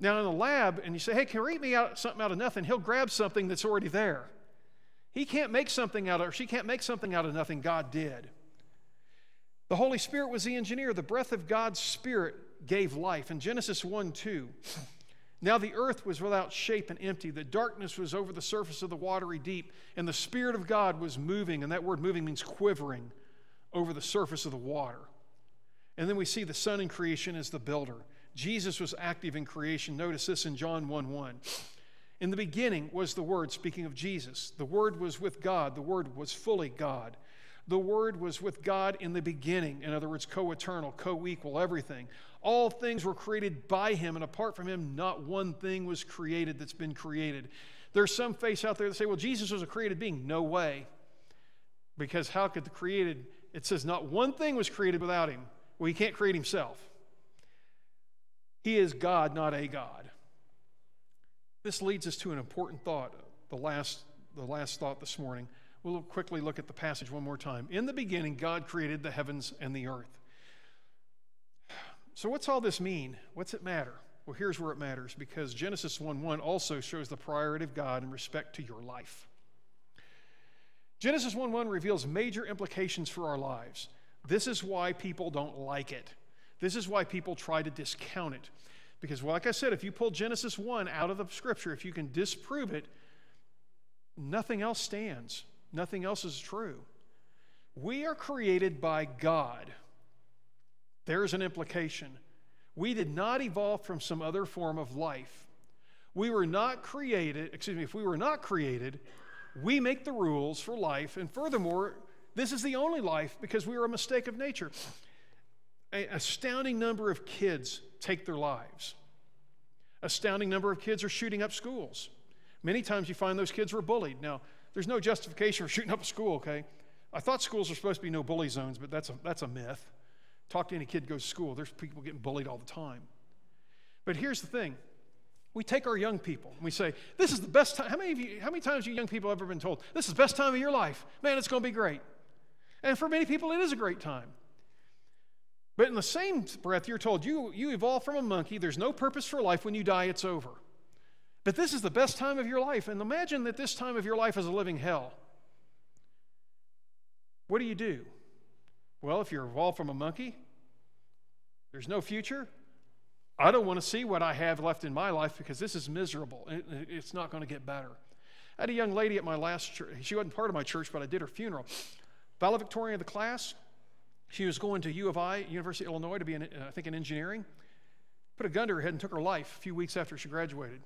Now, in the lab, and you say, hey, can you read me out something out of nothing? He'll grab something that's already there. He can't make something out of, she can't make something out of nothing. God did. The Holy Spirit was the engineer. The breath of God's Spirit gave life. In Genesis 1 2, now the earth was without shape and empty. The darkness was over the surface of the watery deep, and the Spirit of God was moving, and that word moving means quivering over the surface of the water. And then we see the Son in creation as the builder. Jesus was active in creation. Notice this in John 1 1. In the beginning was the Word, speaking of Jesus. The Word was with God, the Word was fully God. The Word was with God in the beginning. In other words, co eternal, co equal, everything. All things were created by Him, and apart from Him, not one thing was created that's been created. There's some face out there that say, well, Jesus was a created being. No way. Because how could the created, it says, not one thing was created without Him. Well, He can't create Himself. He is God, not a God. This leads us to an important thought, the last, the last thought this morning. We'll quickly look at the passage one more time. In the beginning, God created the heavens and the earth. So, what's all this mean? What's it matter? Well, here's where it matters because Genesis 1 1 also shows the priority of God in respect to your life. Genesis 1 1 reveals major implications for our lives. This is why people don't like it. This is why people try to discount it. Because, well, like I said, if you pull Genesis 1 out of the scripture, if you can disprove it, nothing else stands. Nothing else is true. We are created by God. There's an implication. We did not evolve from some other form of life. We were not created, excuse me, if we were not created, we make the rules for life. And furthermore, this is the only life because we are a mistake of nature. An astounding number of kids take their lives. Astounding number of kids are shooting up schools. Many times you find those kids were bullied. Now, there's no justification for shooting up a school, okay? I thought schools are supposed to be no bully zones, but that's a, that's a myth. Talk to any kid who goes to school, there's people getting bullied all the time. But here's the thing we take our young people and we say, This is the best time. How many, of you, how many times you young people ever been told, This is the best time of your life? Man, it's going to be great. And for many people, it is a great time. But in the same breath, you're told you, you evolve from a monkey, there's no purpose for life. When you die, it's over. But this is the best time of your life. And imagine that this time of your life is a living hell. What do you do? Well, if you're evolved from a monkey, there's no future. I don't want to see what I have left in my life because this is miserable. It's not going to get better. I had a young lady at my last church. She wasn't part of my church, but I did her funeral. Valedictorian of the class. She was going to U of I, University of Illinois, to be, an, uh, I think, in engineering. Put a gun to her head and took her life a few weeks after she graduated.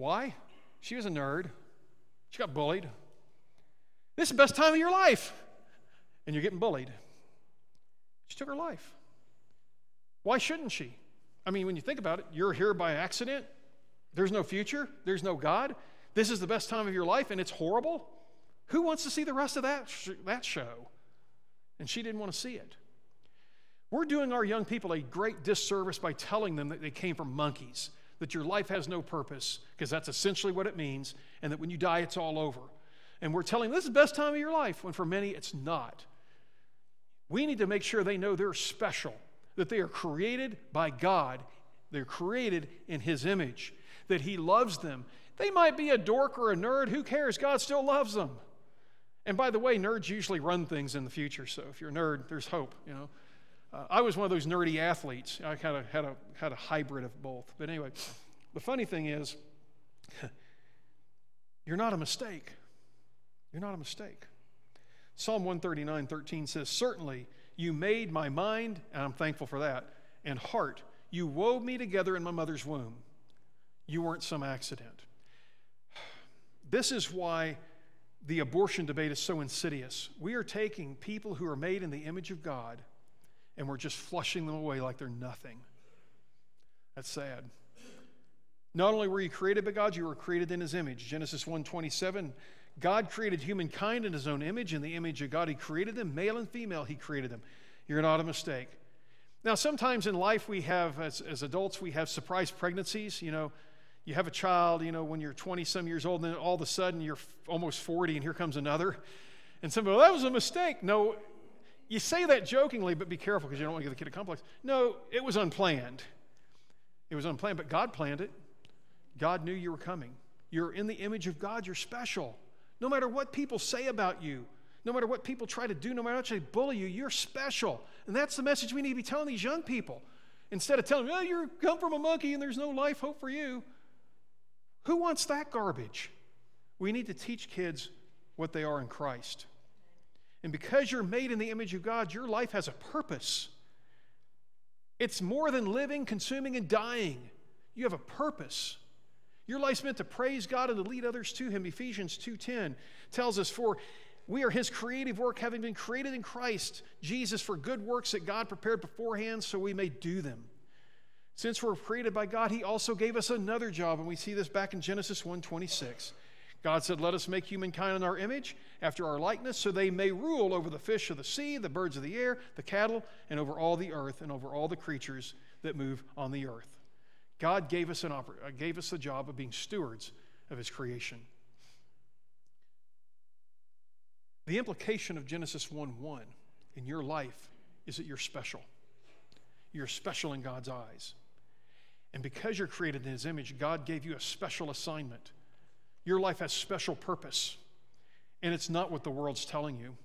Why? She was a nerd. She got bullied. This is the best time of your life. And you're getting bullied. She took her life. Why shouldn't she? I mean, when you think about it, you're here by accident. There's no future. There's no God. This is the best time of your life, and it's horrible. Who wants to see the rest of that, sh- that show? And she didn't want to see it. We're doing our young people a great disservice by telling them that they came from monkeys that your life has no purpose, because that's essentially what it means, and that when you die, it's all over. And we're telling them this is the best time of your life, when for many, it's not. We need to make sure they know they're special, that they are created by God, they're created in His image, that He loves them. They might be a dork or a nerd, who cares? God still loves them. And by the way, nerds usually run things in the future, so if you're a nerd, there's hope, you know. Uh, I was one of those nerdy athletes. I kind of had a, had a hybrid of both. But anyway, the funny thing is, you're not a mistake. You're not a mistake. Psalm 139 13 says, Certainly you made my mind, and I'm thankful for that, and heart. You wove me together in my mother's womb. You weren't some accident. This is why the abortion debate is so insidious. We are taking people who are made in the image of God and we're just flushing them away like they're nothing. That's sad. Not only were you created by God, you were created in his image. Genesis 1:27, God created humankind in his own image. In the image of God, he created them, male and female, he created them. You're not a mistake. Now, sometimes in life, we have, as, as adults, we have surprise pregnancies. You know, you have a child, you know, when you're 20 some years old, and then all of a sudden you're f- almost 40, and here comes another. And somebody, well, that was a mistake. No, you say that jokingly, but be careful because you don't want to give the kid a complex. No, it was unplanned. It was unplanned, but God planned it. God knew you were coming. You're in the image of God, you're special. No matter what people say about you, no matter what people try to do, no matter how much they bully you, you're special. And that's the message we need to be telling these young people. Instead of telling them, oh, you come from a monkey and there's no life hope for you. Who wants that garbage? We need to teach kids what they are in Christ. And because you're made in the image of God, your life has a purpose. It's more than living, consuming, and dying. You have a purpose. Your life's meant to praise God and to lead others to Him. Ephesians 2:10 tells us, "For we are His creative work, having been created in Christ Jesus for good works that God prepared beforehand, so we may do them." Since we're created by God, He also gave us another job, and we see this back in Genesis 1:26. God said, Let us make humankind in our image, after our likeness, so they may rule over the fish of the sea, the birds of the air, the cattle, and over all the earth, and over all the creatures that move on the earth. God gave us, an oppor- uh, gave us the job of being stewards of His creation. The implication of Genesis 1 1 in your life is that you're special. You're special in God's eyes. And because you're created in His image, God gave you a special assignment. Your life has special purpose, and it's not what the world's telling you.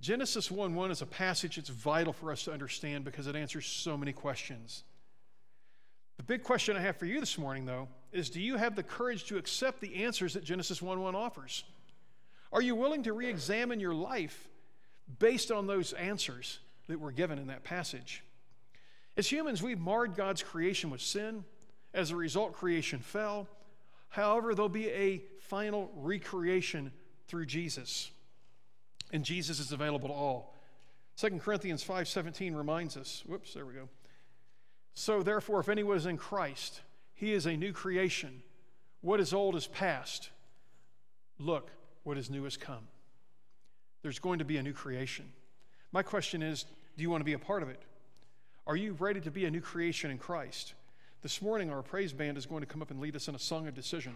Genesis 1 1 is a passage that's vital for us to understand because it answers so many questions. The big question I have for you this morning, though, is do you have the courage to accept the answers that Genesis 1 1 offers? Are you willing to re examine your life based on those answers that were given in that passage? As humans, we've marred God's creation with sin. As a result, creation fell. However, there'll be a final recreation through Jesus. And Jesus is available to all. 2 Corinthians 5:17 reminds us. Whoops, there we go. So therefore, if anyone is in Christ, he is a new creation. What is old is past. Look, what is new has come. There's going to be a new creation. My question is, do you want to be a part of it? Are you ready to be a new creation in Christ? This morning, our praise band is going to come up and lead us in a song of decision.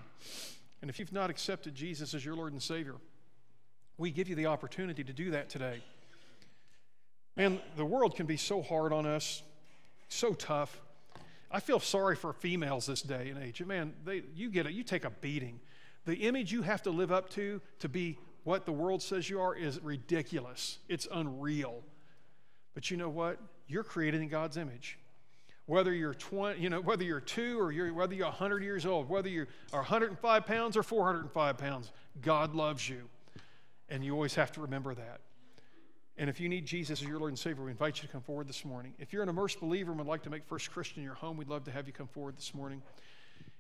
And if you've not accepted Jesus as your Lord and Savior, we give you the opportunity to do that today. Man, the world can be so hard on us, so tough. I feel sorry for females this day and age. Man, they, you get it, you take a beating. The image you have to live up to to be what the world says you are is ridiculous. It's unreal. But you know what? You're created in God's image. Whether you're 20, you know, whether you're two or you're, whether you're 100 years old, whether you are 105 pounds or 405 pounds, God loves you. And you always have to remember that. And if you need Jesus as your Lord and Savior, we invite you to come forward this morning. If you're an immersed believer and would like to make First Christian your home, we'd love to have you come forward this morning.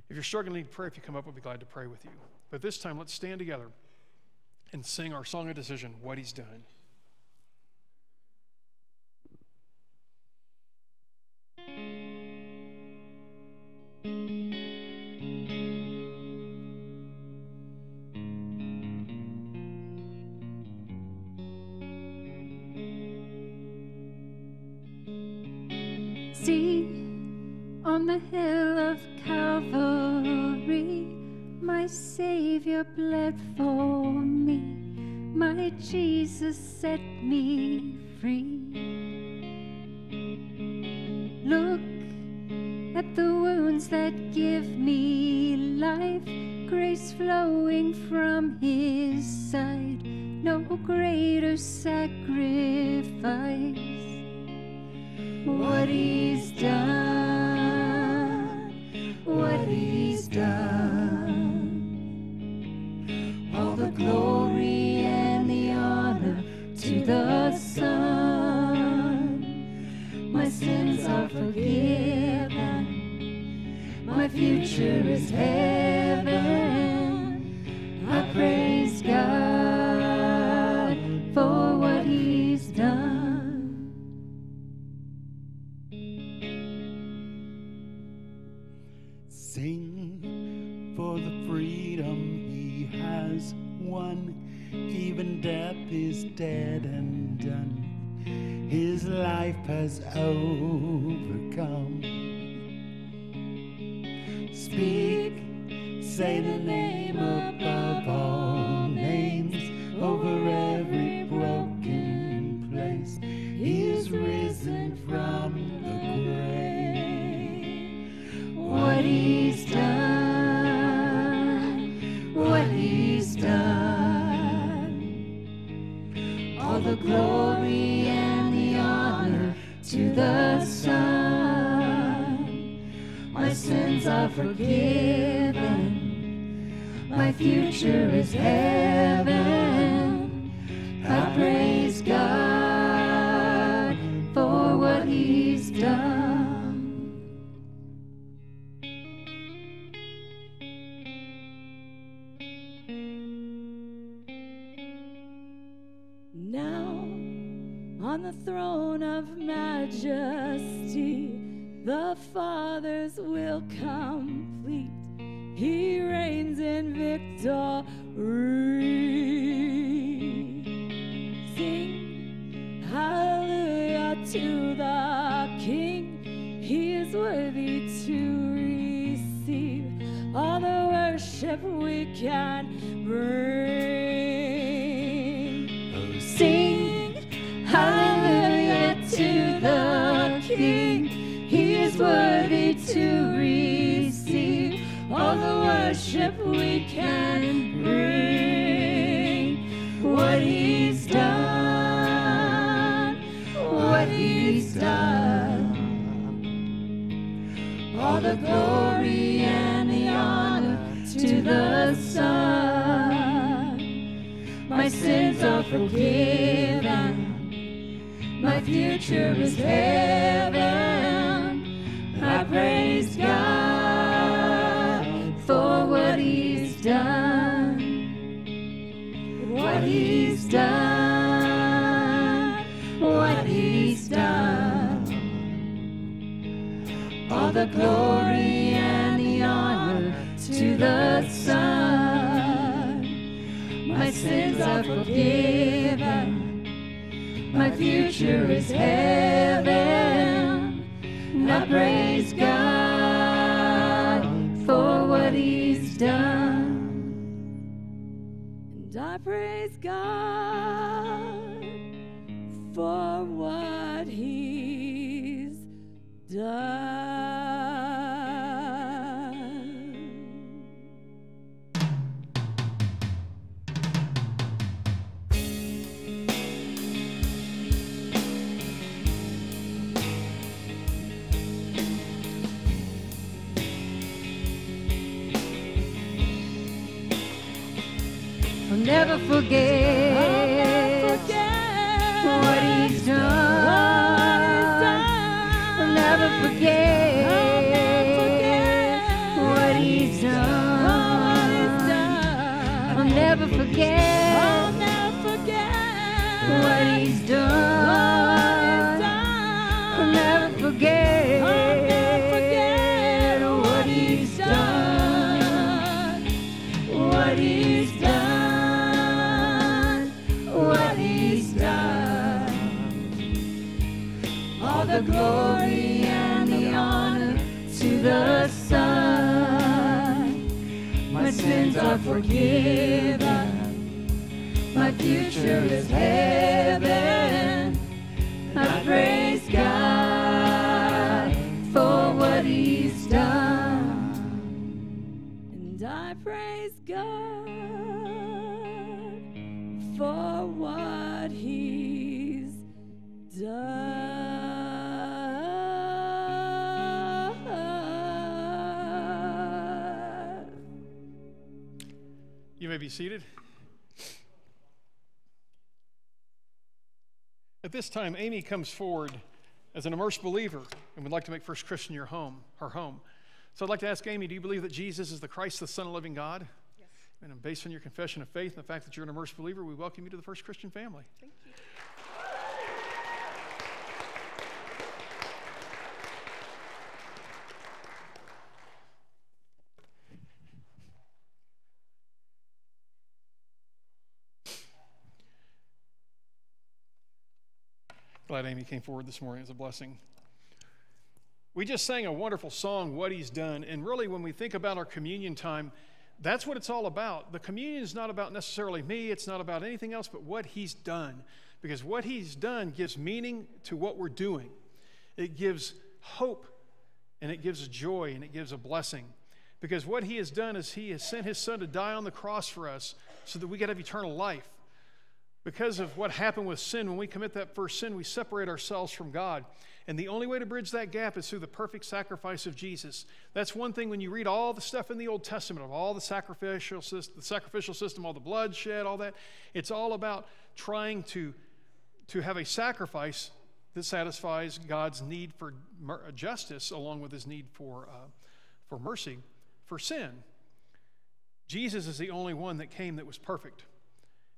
If you're struggling to need prayer, if you come up, we'll be glad to pray with you. But this time, let's stand together and sing our song of decision, What He's Done. The hill of Calvary, my Savior bled for me, my Jesus set me free. Look at the wounds that give me life, grace flowing from His side, no greater sacrifice. What he's done, what he's done. All the glory and the honor to the Son. My sins are forgiven, my future is heaven. I praise won. Even death is dead and done. his life has overcome. Speak, say the name above glory and the honor to the Son. My sins are forgiven, my future is heaven. I praise Father's will complete. He reigns in victory. Sing hallelujah to the King. He is worthy to receive all the worship we can bring. Worthy to receive all the worship we can bring. What he's done, what he's done. All the glory and the honor to the Son. My sins are forgiven. My future is heaven. Praise God for what He's done. What He's done. What He's done. All the glory and the honor to the Son. My sins are forgiven. My future is heaven. Praise God for what He's done. And I praise God for Forget, what He's done. Never forget, forgiven. My future is heaven. Be seated. At this time, Amy comes forward as an immersed believer and would like to make First Christian your home, her home. So I'd like to ask Amy, do you believe that Jesus is the Christ, the Son of the living God? Yes. And based on your confession of faith and the fact that you're an immersed believer, we welcome you to the First Christian family. Thank you. Glad Amy came forward this morning. It's a blessing. We just sang a wonderful song, What He's Done. And really, when we think about our communion time, that's what it's all about. The communion is not about necessarily me, it's not about anything else but what He's done. Because what He's done gives meaning to what we're doing, it gives hope, and it gives joy, and it gives a blessing. Because what He has done is He has sent His Son to die on the cross for us so that we could have eternal life. Because of what happened with sin, when we commit that first sin, we separate ourselves from God. And the only way to bridge that gap is through the perfect sacrifice of Jesus. That's one thing when you read all the stuff in the Old Testament of all the sacrificial system, the sacrificial system, all the bloodshed, all that. It's all about trying to, to have a sacrifice that satisfies God's need for justice along with his need for, uh, for mercy for sin. Jesus is the only one that came that was perfect.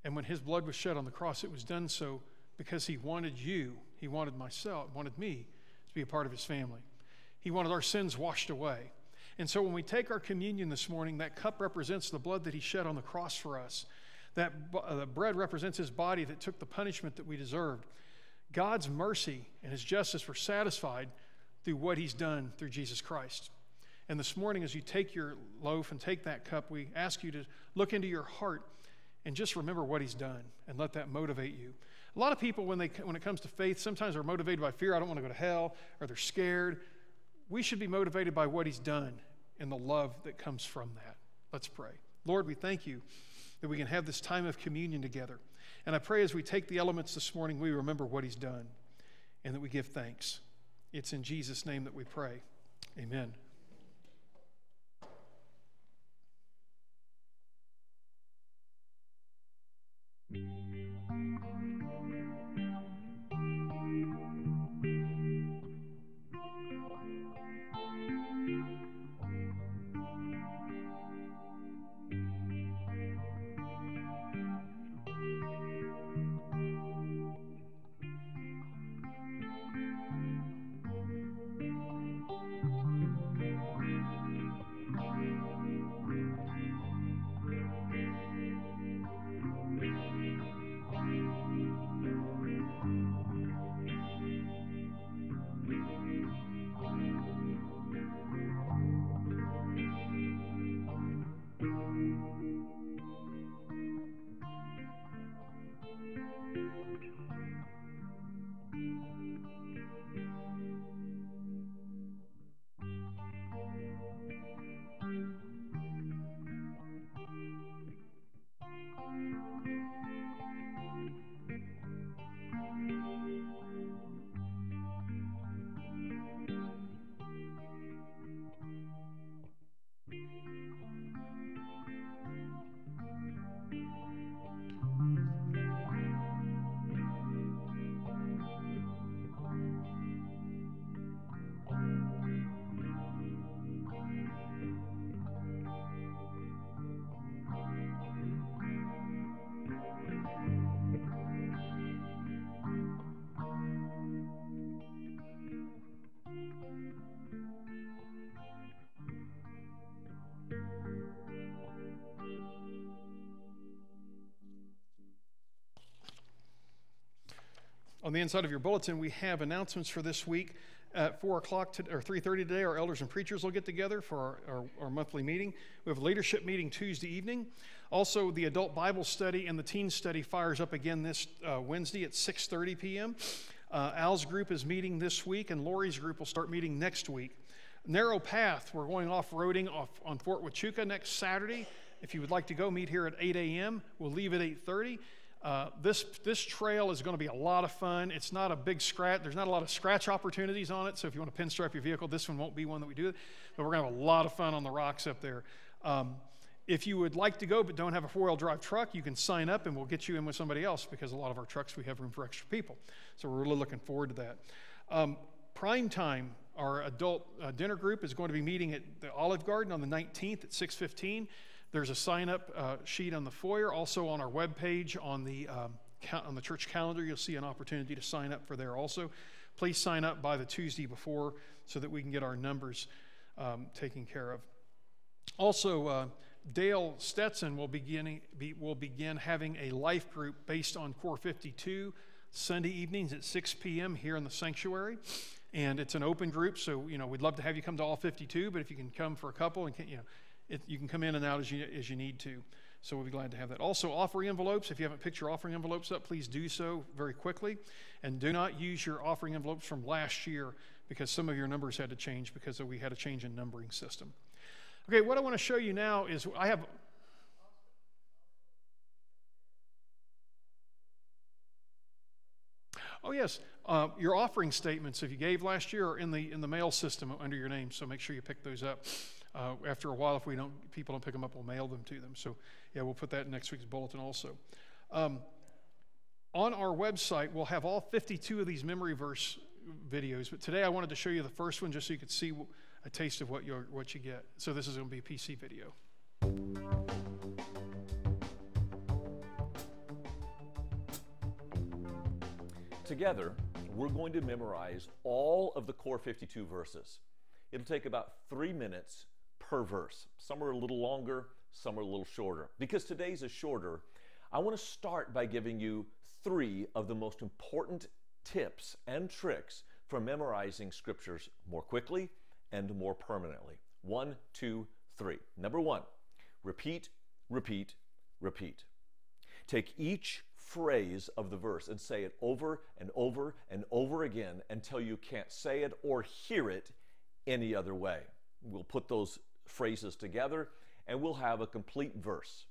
And when his blood was shed on the cross, it was done so because he wanted you, he wanted myself, wanted me to be a part of his family. He wanted our sins washed away. And so when we take our communion this morning, that cup represents the blood that he shed on the cross for us. That uh, the bread represents his body that took the punishment that we deserved. God's mercy and his justice were satisfied through what he's done through Jesus Christ. And this morning, as you take your loaf and take that cup, we ask you to look into your heart and just remember what he's done and let that motivate you. A lot of people, when, they, when it comes to faith, sometimes are motivated by fear. I don't want to go to hell, or they're scared. We should be motivated by what he's done and the love that comes from that. Let's pray. Lord, we thank you that we can have this time of communion together. And I pray as we take the elements this morning, we remember what he's done and that we give thanks. It's in Jesus' name that we pray. Amen. On the inside of your bulletin, we have announcements for this week. At 4 o'clock to, or 3.30 today, our elders and preachers will get together for our, our, our, monthly meeting. We have a leadership meeting Tuesday evening. Also, the adult Bible study and the teen study fires up again this uh, Wednesday at 6.30 p.m. Uh, Al's group is meeting this week, and Lori's group will start meeting next week. Narrow Path, we're going off-roading off on Fort Huachuca next Saturday. If you would like to go, meet here at 8 a.m. We'll leave at 8.30. Uh, this, this trail is going to be a lot of fun. It's not a big scratch. There's not a lot of scratch opportunities on it. So if you want to pinstripe your vehicle, this one won't be one that we do. But we're going to have a lot of fun on the rocks up there. Um, if you would like to go but don't have a four-wheel drive truck, you can sign up and we'll get you in with somebody else because a lot of our trucks we have room for extra people. So we're really looking forward to that. Um, prime time, our adult uh, dinner group is going to be meeting at the Olive Garden on the 19th at 6:15. There's a sign up uh, sheet on the foyer. Also on our webpage on the, um, on the church calendar, you'll see an opportunity to sign up for there also. Please sign up by the Tuesday before so that we can get our numbers um, taken care of. Also, uh, Dale Stetson will begin, be, will begin having a life group based on Core 52 Sunday evenings at 6 p.m. here in the sanctuary. And it's an open group, so you know we'd love to have you come to all 52. But if you can come for a couple, and can, you know, it, you can come in and out as you as you need to. So we'll be glad to have that. Also, offering envelopes. If you haven't picked your offering envelopes up, please do so very quickly. And do not use your offering envelopes from last year because some of your numbers had to change because we had a change in numbering system. Okay, what I want to show you now is I have. Oh yes, uh, your offering statements if you gave last year are in the in the mail system under your name. So make sure you pick those up. Uh, after a while, if we don't people don't pick them up, we'll mail them to them. So yeah, we'll put that in next week's bulletin also. Um, on our website, we'll have all 52 of these memory verse videos. But today, I wanted to show you the first one just so you could see a taste of what you what you get. So this is going to be a PC video. Together, we're going to memorize all of the core 52 verses. It'll take about three minutes per verse. Some are a little longer, some are a little shorter. Because today's is shorter, I want to start by giving you three of the most important tips and tricks for memorizing scriptures more quickly and more permanently. One, two, three. Number one, repeat, repeat, repeat. Take each phrase of the verse and say it over and over and over again until you can't say it or hear it any other way. We'll put those phrases together and we'll have a complete verse.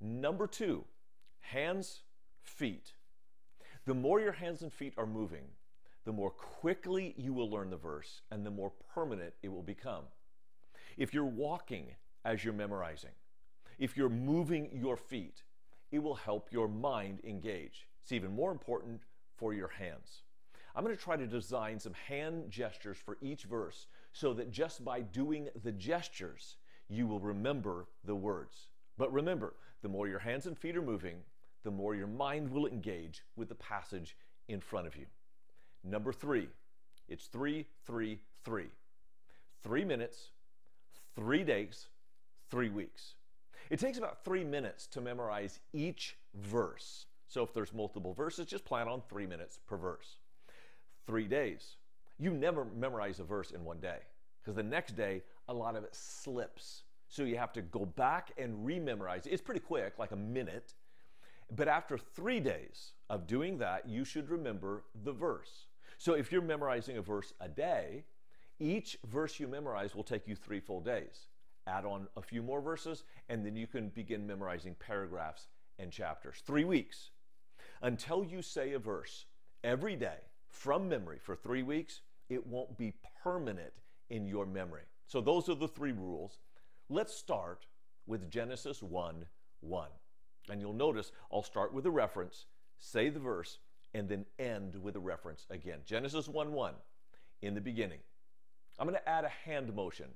Number two, hands, feet. The more your hands and feet are moving, the more quickly you will learn the verse and the more permanent it will become. If you're walking as you're memorizing, if you're moving your feet, it will help your mind engage. It's even more important for your hands. I'm going to try to design some hand gestures for each verse so that just by doing the gestures, you will remember the words. But remember, the more your hands and feet are moving, the more your mind will engage with the passage in front of you. Number three, it's three, three, three. Three minutes, three days, three weeks. It takes about three minutes to memorize each verse. So if there's multiple verses, just plan on three minutes per verse. Three days. You never memorize a verse in one day because the next day, a lot of it slips. So you have to go back and rememorize. It's pretty quick, like a minute. But after three days of doing that, you should remember the verse. So if you're memorizing a verse a day, each verse you memorize will take you three full days. Add on a few more verses, and then you can begin memorizing paragraphs and chapters. Three weeks. Until you say a verse every day from memory for three weeks, it won't be permanent in your memory. So those are the three rules. Let's start with Genesis 1 1. And you'll notice I'll start with a reference, say the verse, and then end with a reference again. Genesis 1 1, in the beginning. I'm going to add a hand motion.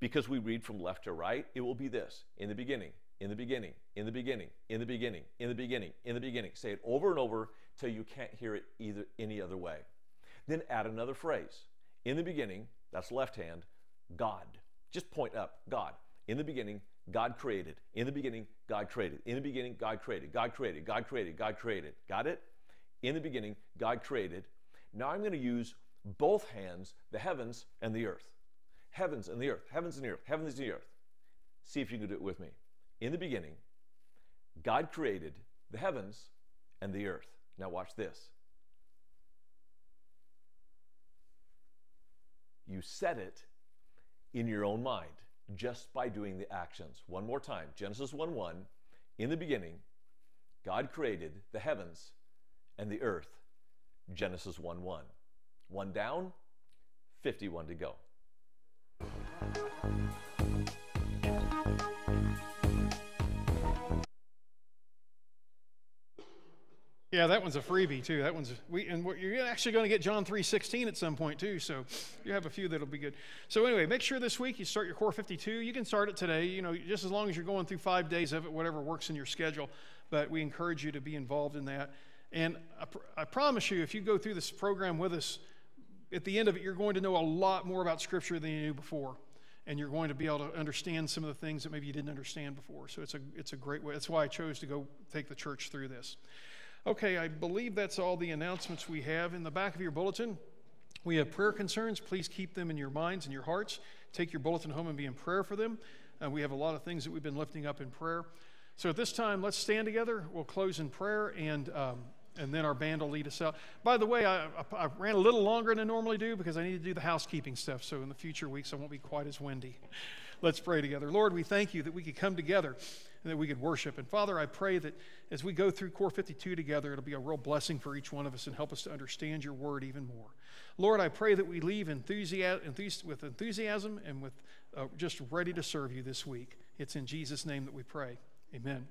Because we read from left to right, it will be this in the beginning, in the beginning, in the beginning, in the beginning, in the beginning, in the beginning. Say it over and over till you can't hear it either any other way. Then add another phrase. In the beginning, that's left hand, God. Just point up, God. In the beginning, God created. In the beginning, God created. In the beginning, God created. God created. God created. God created. Got it? In the beginning, God created. Now I'm going to use both hands, the heavens and the earth. Heavens and the earth. Heavens and the earth. Heavens and the earth. See if you can do it with me. In the beginning, God created the heavens and the earth. Now watch this. You said it in your own mind just by doing the actions. One more time Genesis 1 1. In the beginning, God created the heavens and the earth. Genesis 1 1. One down, 51 to go. Yeah, that one's a freebie too. That one's we and you're actually going to get John 3:16 at some point too. So you have a few that'll be good. So anyway, make sure this week you start your core 52. You can start it today. You know, just as long as you're going through five days of it, whatever works in your schedule. But we encourage you to be involved in that. And I, pr- I promise you, if you go through this program with us, at the end of it, you're going to know a lot more about Scripture than you knew before and you're going to be able to understand some of the things that maybe you didn't understand before. So it's a, it's a great way. That's why I chose to go take the church through this. Okay, I believe that's all the announcements we have. In the back of your bulletin, we have prayer concerns. Please keep them in your minds and your hearts. Take your bulletin home and be in prayer for them. Uh, we have a lot of things that we've been lifting up in prayer. So at this time, let's stand together. We'll close in prayer, and um, and then our band will lead us out. By the way, I, I, I ran a little longer than I normally do because I need to do the housekeeping stuff. So in the future weeks, I won't be quite as windy. Let's pray together. Lord, we thank you that we could come together and that we could worship. And Father, I pray that as we go through Core 52 together, it'll be a real blessing for each one of us and help us to understand your word even more. Lord, I pray that we leave enthusiasm, with enthusiasm and with uh, just ready to serve you this week. It's in Jesus' name that we pray. Amen.